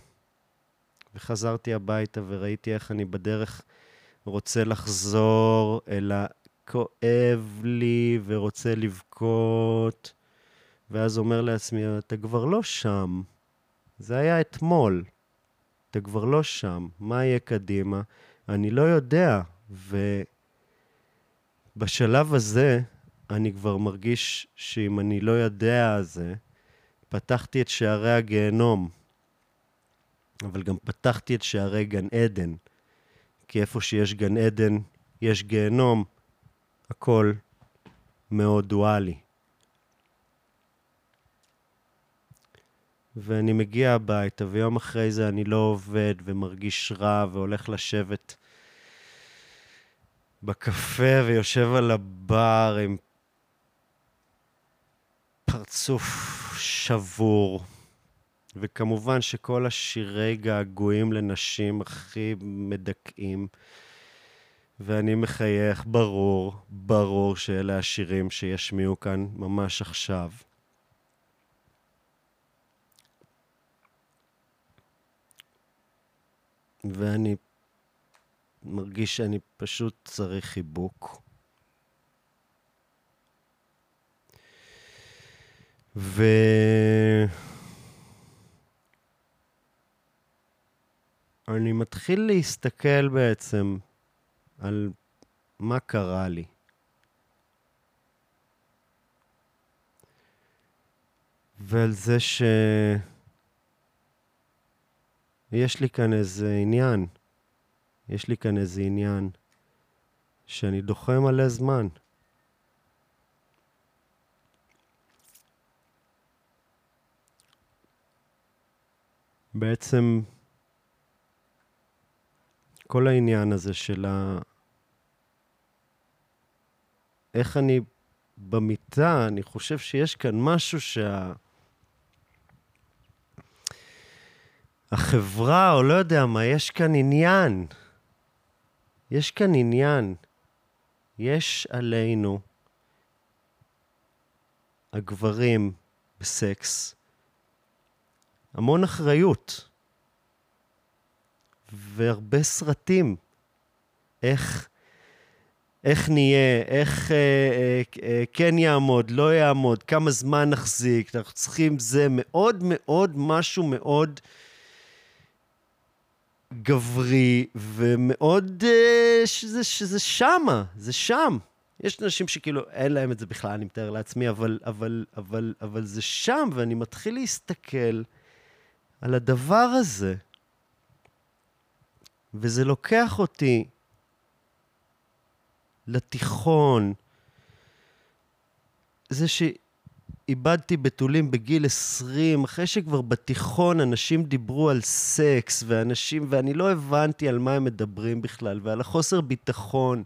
וחזרתי הביתה וראיתי איך אני בדרך רוצה לחזור אל כואב לי ורוצה לבכות, ואז אומר לעצמי, אתה כבר לא שם. זה היה אתמול. אתה כבר לא שם. מה יהיה קדימה? אני לא יודע. ובשלב הזה, אני כבר מרגיש שאם אני לא יודע זה, פתחתי את שערי הגיהנום, אבל גם פתחתי את שערי גן עדן. כי איפה שיש גן עדן, יש גיהנום, הכל מאוד דואלי. ואני מגיע הביתה, ויום אחרי זה אני לא עובד ומרגיש רע והולך לשבת בקפה ויושב על הבר עם פרצוף שבור. וכמובן שכל השירי געגועים לנשים הכי מדכאים. ואני מחייך, ברור, ברור שאלה השירים שישמיעו כאן ממש עכשיו. ואני מרגיש שאני פשוט צריך חיבוק. ו... אני מתחיל להסתכל בעצם על מה קרה לי. ועל זה ש... יש לי כאן איזה עניין, יש לי כאן איזה עניין שאני דוחה מלא זמן. בעצם כל העניין הזה של ה... איך אני במיטה, אני חושב שיש כאן משהו שה... החברה, או לא יודע מה, יש כאן עניין. יש כאן עניין. יש עלינו, הגברים בסקס, המון אחריות. והרבה סרטים. איך, איך נהיה, איך אה, אה, אה, כן יעמוד, לא יעמוד, כמה זמן נחזיק, אנחנו צריכים זה מאוד מאוד משהו מאוד גברי ומאוד אה, שזה, שזה שמה, זה שם. יש אנשים שכאילו אין להם את זה בכלל, אני מתאר לעצמי, אבל, אבל, אבל, אבל זה שם, ואני מתחיל להסתכל על הדבר הזה. וזה לוקח אותי לתיכון. זה שאיבדתי בתולים בגיל 20, אחרי שכבר בתיכון אנשים דיברו על סקס, ואנשים, ואני לא הבנתי על מה הם מדברים בכלל, ועל החוסר ביטחון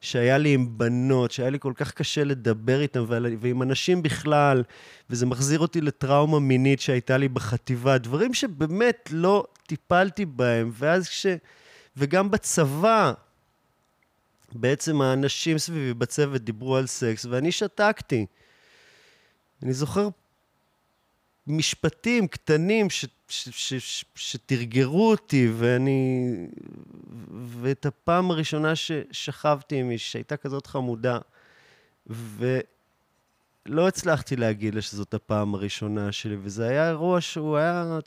שהיה לי עם בנות, שהיה לי כל כך קשה לדבר איתם, ועם אנשים בכלל, וזה מחזיר אותי לטראומה מינית שהייתה לי בחטיבה, דברים שבאמת לא טיפלתי בהם, ואז כש... וגם בצבא, בעצם האנשים סביבי בצוות דיברו על סקס, ואני שתקתי. אני זוכר משפטים קטנים ש, ש, ש, ש, שתרגרו אותי, ואני... ואת הפעם הראשונה ששכבתי עם מישהי, שהייתה כזאת חמודה, ולא הצלחתי להגיד לה שזאת הפעם הראשונה שלי, וזה היה אירוע שהוא היה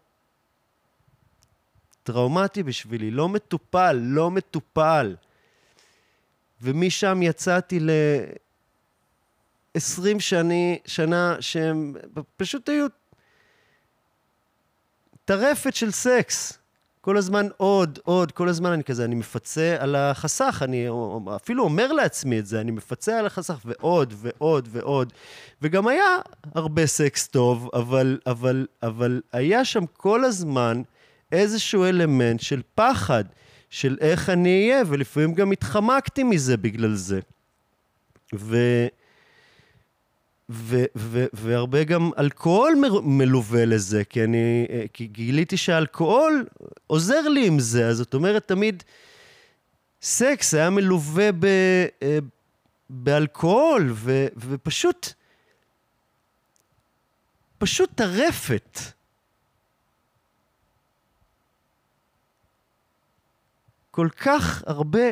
טראומטי בשבילי, לא מטופל, לא מטופל. ומשם יצאתי ל-20 שני, שנה שהם פשוט היו טרפת של סקס. כל הזמן עוד, עוד, כל הזמן אני כזה, אני מפצה על החסך, אני אפילו אומר לעצמי את זה, אני מפצה על החסך ועוד ועוד ועוד. וגם היה הרבה סקס טוב, אבל, אבל, אבל היה שם כל הזמן איזשהו אלמנט של פחד, של איך אני אהיה, ולפעמים גם התחמקתי מזה בגלל זה. ו... ו- ו- והרבה גם אלכוהול מלווה לזה, כי אני, כי גיליתי שאלכוהול עוזר לי עם זה, אז זאת אומרת, תמיד סקס היה מלווה ב- באלכוהול, ו- ופשוט, פשוט טרפת. כל כך הרבה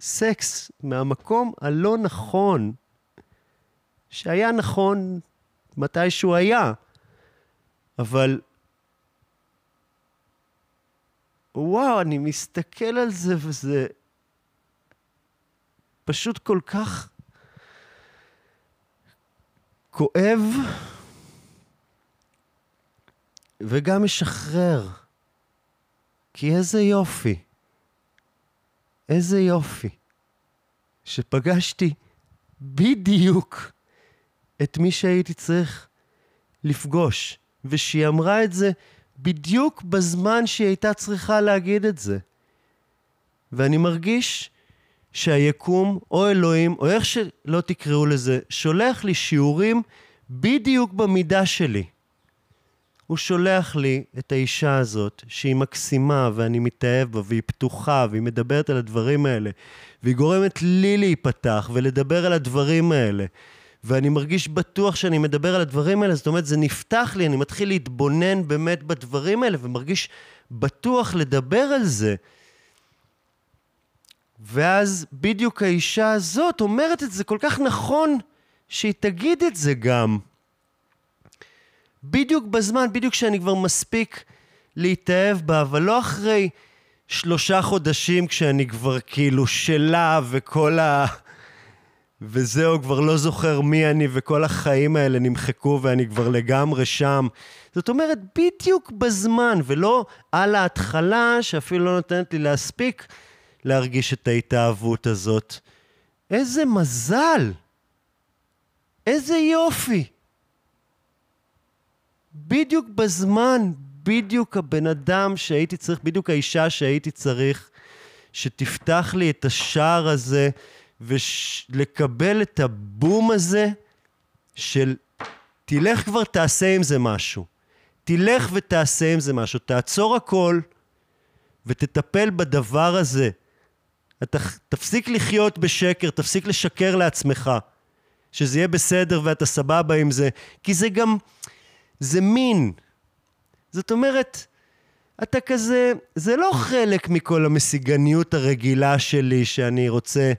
סקס מהמקום הלא נכון, שהיה נכון מתי שהוא היה, אבל וואו, אני מסתכל על זה וזה פשוט כל כך כואב וגם משחרר. כי איזה יופי. איזה יופי שפגשתי בדיוק את מי שהייתי צריך לפגוש, ושהיא אמרה את זה בדיוק בזמן שהיא הייתה צריכה להגיד את זה. ואני מרגיש שהיקום, או אלוהים, או איך שלא תקראו לזה, שולח לי שיעורים בדיוק במידה שלי. הוא שולח לי את האישה הזאת, שהיא מקסימה ואני מתאהב בה, והיא פתוחה, והיא מדברת על הדברים האלה, והיא גורמת לי להיפתח ולדבר על הדברים האלה. ואני מרגיש בטוח שאני מדבר על הדברים האלה, זאת אומרת, זה נפתח לי, אני מתחיל להתבונן באמת בדברים האלה, ומרגיש בטוח לדבר על זה. ואז בדיוק האישה הזאת אומרת את זה כל כך נכון, שהיא תגיד את זה גם. בדיוק בזמן, בדיוק כשאני כבר מספיק להתאהב בה, אבל לא אחרי שלושה חודשים כשאני כבר כאילו שלה וכל ה... וזהו, כבר לא זוכר מי אני וכל החיים האלה נמחקו ואני כבר לגמרי שם. זאת אומרת, בדיוק בזמן, ולא על ההתחלה שאפילו לא נותנת לי להספיק להרגיש את ההתאהבות הזאת. איזה מזל! איזה יופי! בדיוק בזמן, בדיוק הבן אדם שהייתי צריך, בדיוק האישה שהייתי צריך, שתפתח לי את השער הזה ולקבל את הבום הזה של תלך כבר תעשה עם זה משהו. תלך ותעשה עם זה משהו, תעצור הכל ותטפל בדבר הזה. אתה תפסיק לחיות בשקר, תפסיק לשקר לעצמך, שזה יהיה בסדר ואתה סבבה עם זה, כי זה גם, זה מין. זאת אומרת, אתה כזה, זה לא חלק מכל המסיגניות הרגילה שלי שאני רוצה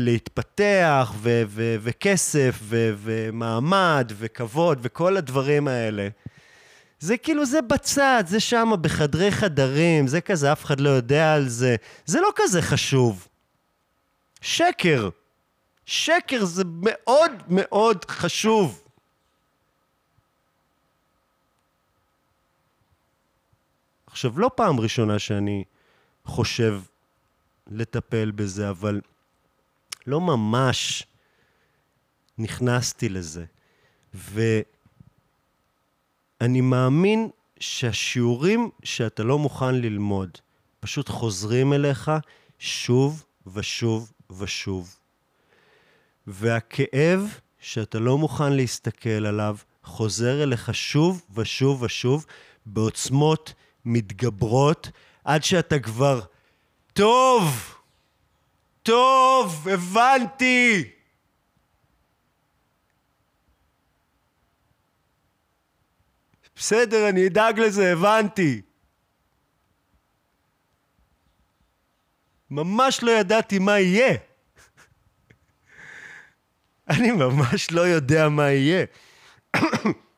להתפתח, ו- ו- וכסף, ו- ומעמד, וכבוד, וכל הדברים האלה. זה כאילו, זה בצד, זה שם בחדרי חדרים, זה כזה, אף אחד לא יודע על זה. זה לא כזה חשוב. שקר. שקר זה מאוד מאוד חשוב. עכשיו, לא פעם ראשונה שאני חושב לטפל בזה, אבל לא ממש נכנסתי לזה. ואני מאמין שהשיעורים שאתה לא מוכן ללמוד פשוט חוזרים אליך שוב ושוב ושוב. והכאב שאתה לא מוכן להסתכל עליו חוזר אליך שוב ושוב ושוב בעוצמות מתגברות עד שאתה כבר, טוב, טוב, הבנתי. בסדר, אני אדאג לזה, הבנתי. ממש לא ידעתי מה יהיה. *laughs* אני ממש לא יודע מה יהיה. *clears throat*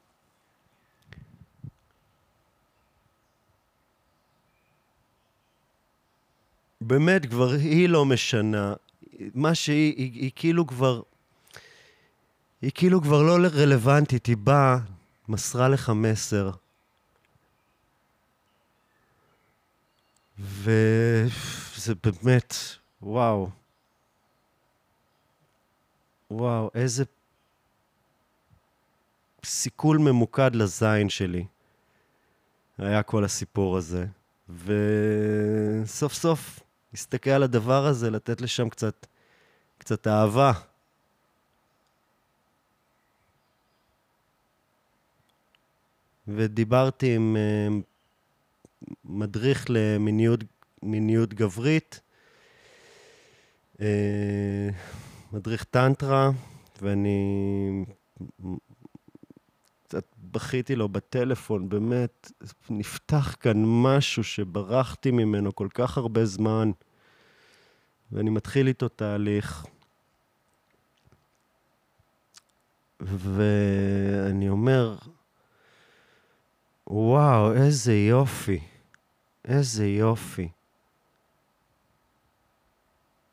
באמת, כבר היא לא משנה. מה שהיא, היא, היא כאילו כבר... היא כאילו כבר לא רלוונטית, היא באה, מסרה לך מסר. וזה באמת, וואו. וואו, איזה סיכול ממוקד לזין שלי היה כל הסיפור הזה. וסוף סוף להסתכל על הדבר הזה, לתת לשם קצת, קצת אהבה. ודיברתי עם uh, מדריך למיניות גברית, uh, מדריך טנטרה, ואני קצת בכיתי לו בטלפון, באמת, נפתח כאן משהו שברחתי ממנו כל כך הרבה זמן, ואני מתחיל איתו תהליך. ואני אומר, וואו, איזה יופי, איזה יופי.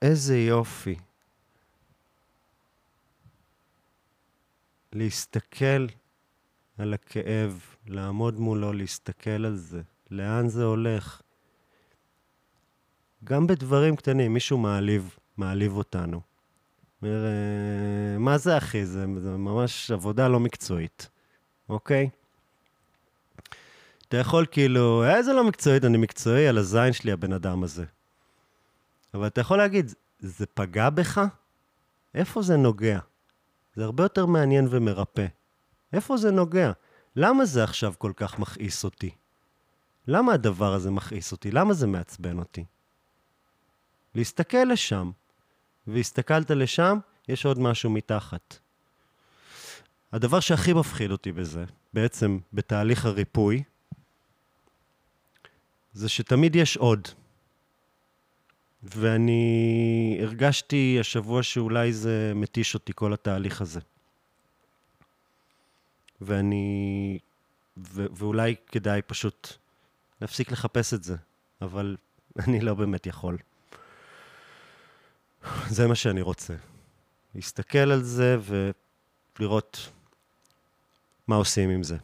איזה יופי. להסתכל על הכאב, לעמוד מולו, להסתכל על זה, לאן זה הולך. גם בדברים קטנים, מישהו מעליב, מעליב אותנו. אומר, אה, מה זה אחי? זה, זה ממש עבודה לא מקצועית, אוקיי? אתה יכול כאילו, איזה לא מקצועית, אני מקצועי על הזין שלי, הבן אדם הזה. אבל אתה יכול להגיד, זה פגע בך? איפה זה נוגע? זה הרבה יותר מעניין ומרפא. איפה זה נוגע? למה זה עכשיו כל כך מכעיס אותי? למה הדבר הזה מכעיס אותי? למה זה מעצבן אותי? להסתכל לשם, והסתכלת לשם, יש עוד משהו מתחת. הדבר שהכי מפחיד אותי בזה, בעצם בתהליך הריפוי, זה שתמיד יש עוד. ואני הרגשתי השבוע שאולי זה מתיש אותי, כל התהליך הזה. ואני... ו- ואולי כדאי פשוט להפסיק לחפש את זה, אבל *laughs* אני לא באמת יכול. זה מה שאני רוצה. להסתכל על זה ולראות מה עושים עם זה.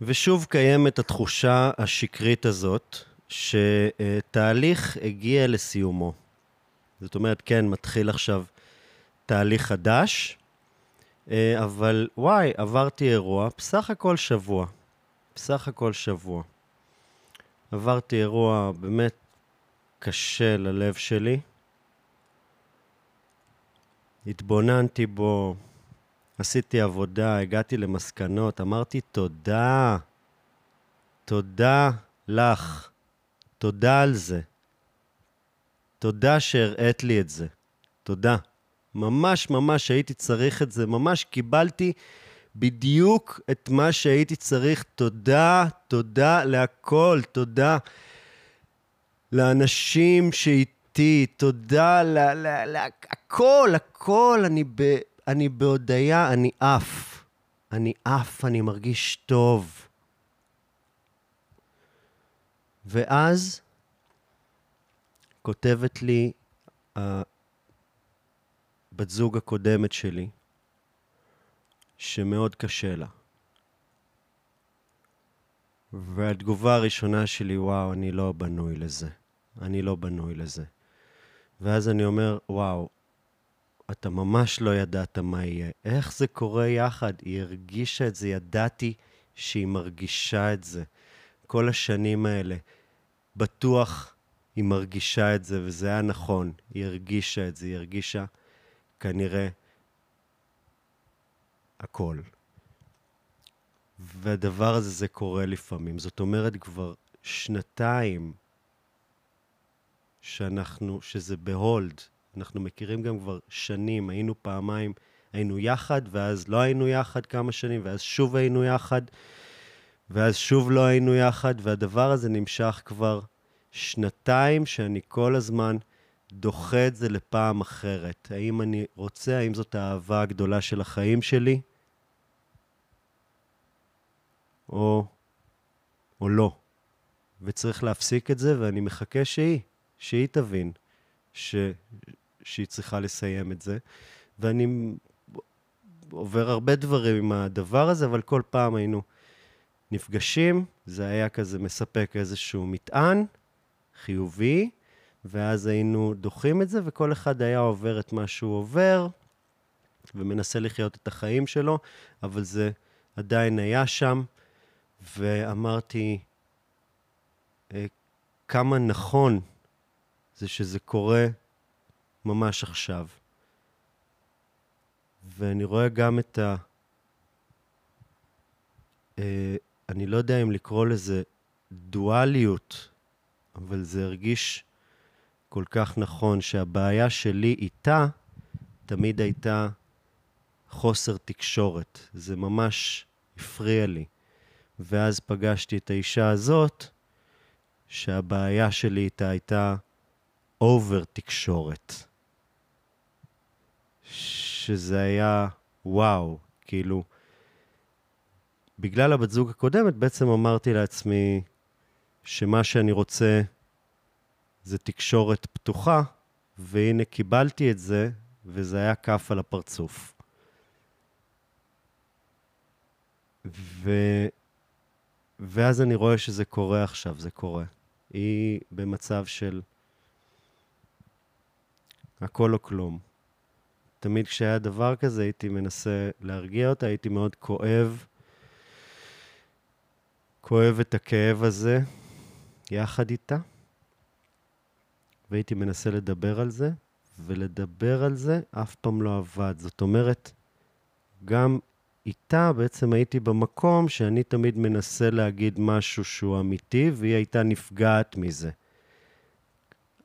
ושוב קיימת התחושה השקרית הזאת, שתהליך הגיע לסיומו. זאת אומרת, כן, מתחיל עכשיו תהליך חדש, אבל וואי, עברתי אירוע, בסך הכל שבוע. בסך הכל שבוע. עברתי אירוע באמת קשה ללב שלי. התבוננתי בו, עשיתי עבודה, הגעתי למסקנות, אמרתי תודה. תודה לך. תודה על זה. תודה שהראית לי את זה. תודה. ממש ממש הייתי צריך את זה, ממש קיבלתי בדיוק את מה שהייתי צריך. תודה, תודה להכל, תודה לאנשים שאיתי, תודה להכל, הכל, אני, ב, אני בהודיה, אני עף. אני עף, אני מרגיש טוב. ואז כותבת לי הבת זוג הקודמת שלי, שמאוד קשה לה. והתגובה הראשונה שלי, וואו, אני לא בנוי לזה. אני לא בנוי לזה. ואז אני אומר, וואו, אתה ממש לא ידעת מה יהיה. איך זה קורה יחד? היא הרגישה את זה, ידעתי שהיא מרגישה את זה. כל השנים האלה. בטוח היא מרגישה את זה, וזה היה נכון. היא הרגישה את זה, היא הרגישה כנראה הכל. והדבר הזה, זה קורה לפעמים. זאת אומרת, כבר שנתיים שאנחנו, שזה בהולד. אנחנו מכירים גם כבר שנים, היינו פעמיים, היינו יחד, ואז לא היינו יחד כמה שנים, ואז שוב היינו יחד, ואז שוב לא היינו יחד, והדבר הזה נמשך כבר שנתיים שאני כל הזמן דוחה את זה לפעם אחרת. האם אני רוצה, האם זאת האהבה הגדולה של החיים שלי, או, או לא. וצריך להפסיק את זה, ואני מחכה שהיא, שהיא תבין ש, שהיא צריכה לסיים את זה. ואני עובר הרבה דברים עם הדבר הזה, אבל כל פעם היינו נפגשים, זה היה כזה מספק איזשהו מטען חיובי, ואז היינו דוחים את זה, וכל אחד היה עובר את מה שהוא עובר, ומנסה לחיות את החיים שלו, אבל זה עדיין היה שם, ואמרתי, אה, כמה נכון זה שזה קורה ממש עכשיו. ואני רואה גם את ה... אה, אני לא יודע אם לקרוא לזה דואליות, אבל זה הרגיש כל כך נכון שהבעיה שלי איתה תמיד הייתה חוסר תקשורת. זה ממש הפריע לי. ואז פגשתי את האישה הזאת, שהבעיה שלי איתה הייתה אובר תקשורת. שזה היה וואו, כאילו, בגלל הבת זוג הקודמת בעצם אמרתי לעצמי שמה שאני רוצה זה תקשורת פתוחה, והנה קיבלתי את זה, וזה היה כף על הפרצוף. ו... ואז אני רואה שזה קורה עכשיו, זה קורה. היא במצב של הכל או כלום. תמיד כשהיה דבר כזה הייתי מנסה להרגיע אותה, הייתי מאוד כואב, כואב את הכאב הזה יחד איתה, והייתי מנסה לדבר על זה, ולדבר על זה אף פעם לא עבד. זאת אומרת, גם איתה בעצם הייתי במקום שאני תמיד מנסה להגיד משהו שהוא אמיתי, והיא הייתה נפגעת מזה.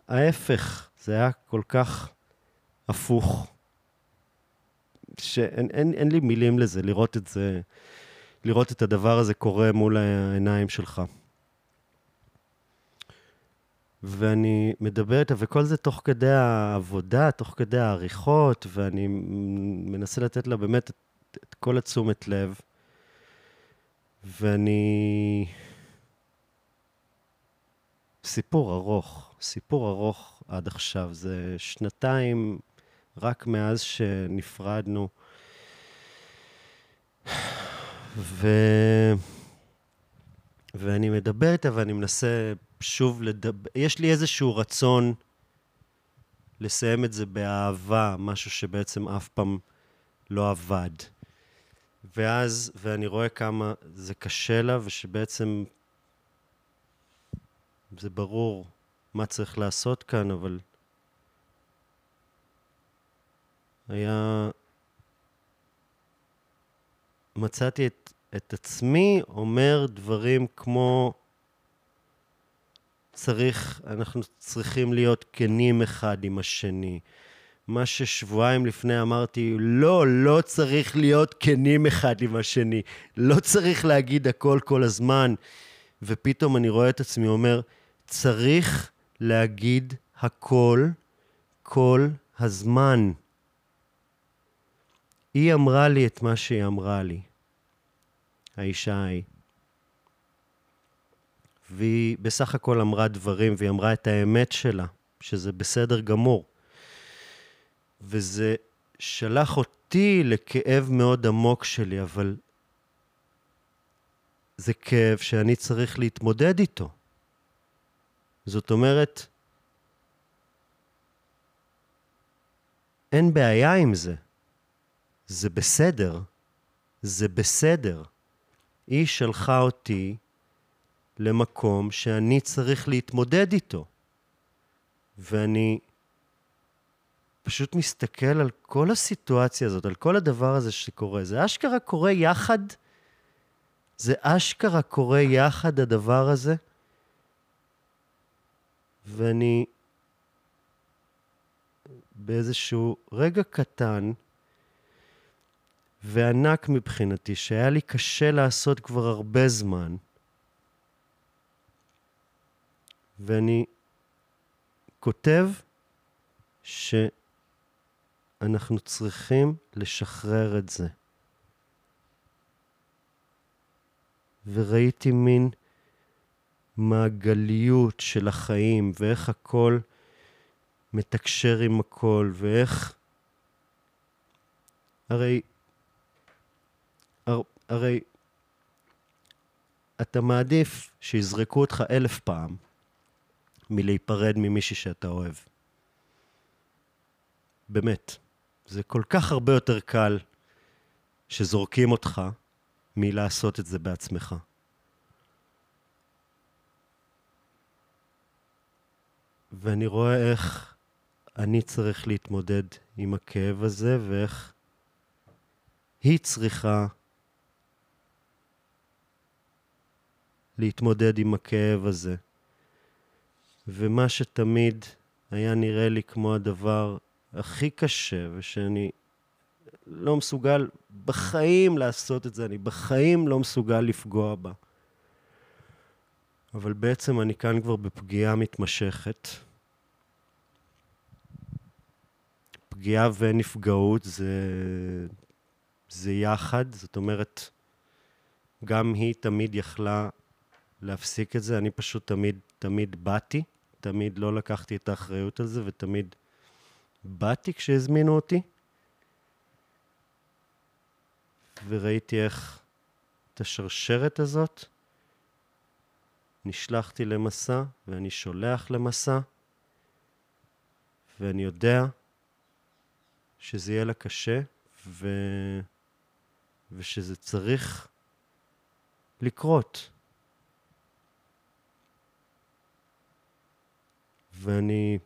ההפך, זה היה כל כך הפוך, שאין אין, אין לי מילים לזה, לראות את זה, לראות את הדבר הזה קורה מול העיניים שלך. ואני מדבר איתה, וכל זה תוך כדי העבודה, תוך כדי העריכות, ואני מנסה לתת לה באמת את, את כל התשומת לב. ואני... סיפור ארוך, סיפור ארוך עד עכשיו. זה שנתיים רק מאז שנפרדנו. ו... ואני מדבר איתה ואני מנסה שוב לדבר, יש לי איזשהו רצון לסיים את זה באהבה, משהו שבעצם אף פעם לא עבד. ואז, ואני רואה כמה זה קשה לה, ושבעצם זה ברור מה צריך לעשות כאן, אבל היה מצאתי את, את עצמי אומר דברים כמו, צריך, אנחנו צריכים להיות כנים אחד עם השני. מה ששבועיים לפני אמרתי, לא, לא צריך להיות כנים אחד עם השני. לא צריך להגיד הכל כל הזמן. ופתאום אני רואה את עצמי אומר, צריך להגיד הכל כל הזמן. היא אמרה לי את מה שהיא אמרה לי, האישה ההיא. והיא בסך הכל אמרה דברים, והיא אמרה את האמת שלה, שזה בסדר גמור. וזה שלח אותי לכאב מאוד עמוק שלי, אבל זה כאב שאני צריך להתמודד איתו. זאת אומרת, אין בעיה עם זה. זה בסדר. זה בסדר. היא שלחה אותי למקום שאני צריך להתמודד איתו. ואני פשוט מסתכל על כל הסיטואציה הזאת, על כל הדבר הזה שקורה. זה אשכרה קורה יחד? זה אשכרה קורה יחד, הדבר הזה? ואני באיזשהו רגע קטן וענק מבחינתי, שהיה לי קשה לעשות כבר הרבה זמן, ואני כותב שאנחנו צריכים לשחרר את זה. וראיתי מין מעגליות של החיים, ואיך הכל מתקשר עם הכל, ואיך... הרי... הר... הרי אתה מעדיף שיזרקו אותך אלף פעם מלהיפרד ממישהי שאתה אוהב. באמת. זה כל כך הרבה יותר קל שזורקים אותך מלעשות את זה בעצמך. ואני רואה איך אני צריך להתמודד עם הכאב הזה, ואיך היא צריכה להתמודד עם הכאב הזה. ומה שתמיד היה נראה לי כמו הדבר הכי קשה, ושאני לא מסוגל בחיים לעשות את זה, אני בחיים לא מסוגל לפגוע בה. אבל בעצם אני כאן כבר בפגיעה מתמשכת. פגיעה ונפגעות זה, זה יחד, זאת אומרת, גם היא תמיד יכלה להפסיק את זה, אני פשוט תמיד, תמיד באתי, תמיד לא לקחתי את האחריות על זה, ותמיד באתי כשהזמינו אותי. וראיתי איך את השרשרת הזאת נשלחתי למסע, ואני שולח למסע, ואני יודע שזה יהיה לה קשה, ו... ושזה צריך לקרות. ואני...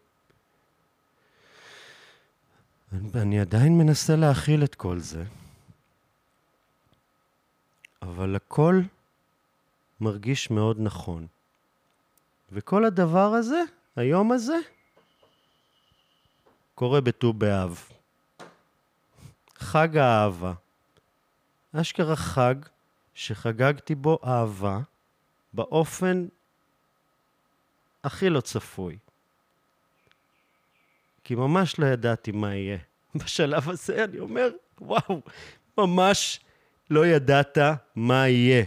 אני, עדיין מנסה להכיל את כל זה, אבל הכל מרגיש מאוד נכון. וכל הדבר הזה, היום הזה, קורה בט"ו באב. חג האהבה. אשכרה חג שחגגתי בו אהבה באופן הכי לא צפוי. כי ממש לא ידעתי מה יהיה. *laughs* בשלב הזה אני אומר, וואו, ממש לא ידעת מה יהיה.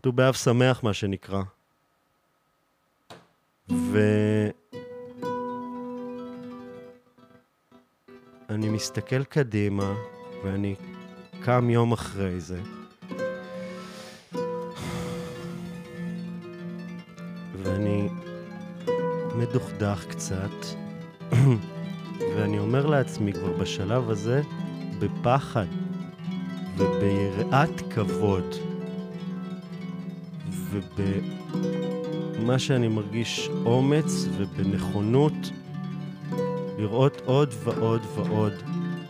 ט"ו באב שמח, מה שנקרא. ו... אני מסתכל קדימה, ואני קם יום אחרי זה. ואני מדוכדך קצת, *clears throat* ואני אומר לעצמי כבר בשלב הזה, בפחד וביראת כבוד, ובמה שאני מרגיש אומץ ובנכונות לראות עוד ועוד ועוד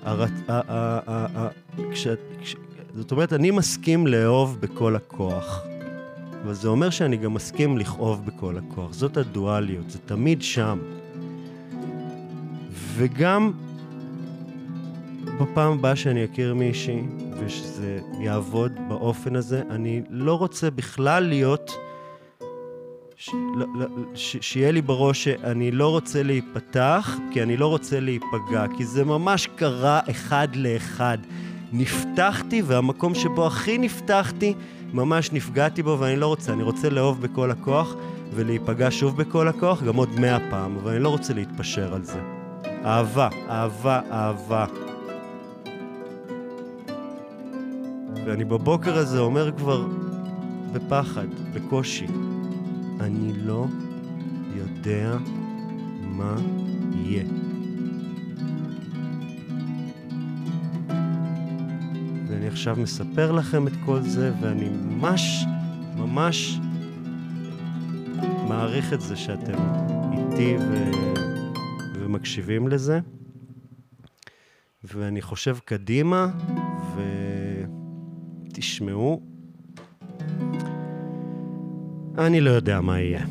הר... ה... ה... ה... כש... כש... זאת אומרת, אני מסכים לאהוב בכל הכוח. אבל זה אומר שאני גם מסכים לכאוב בכל הכוח. זאת הדואליות, זה תמיד שם. וגם בפעם הבאה שאני אכיר מישהי, ושזה יעבוד באופן הזה, אני לא רוצה בכלל להיות... לא, לא. שיהיה לי בראש שאני לא רוצה להיפתח, כי אני לא רוצה להיפגע, כי זה ממש קרה אחד לאחד. נפתחתי, והמקום שבו הכי נפתחתי, ממש נפגעתי בו, ואני לא רוצה. אני רוצה לאהוב בכל הכוח, ולהיפגע שוב בכל הכוח, גם עוד מאה פעם, אבל אני לא רוצה להתפשר על זה. אהבה, אהבה, אהבה. ואני בבוקר הזה אומר כבר בפחד, בקושי, אני לא יודע מה יהיה. עכשיו מספר לכם את כל זה, ואני ממש, ממש מעריך את זה שאתם איתי ו... ומקשיבים לזה. ואני חושב קדימה, ותשמעו, אני לא יודע מה יהיה.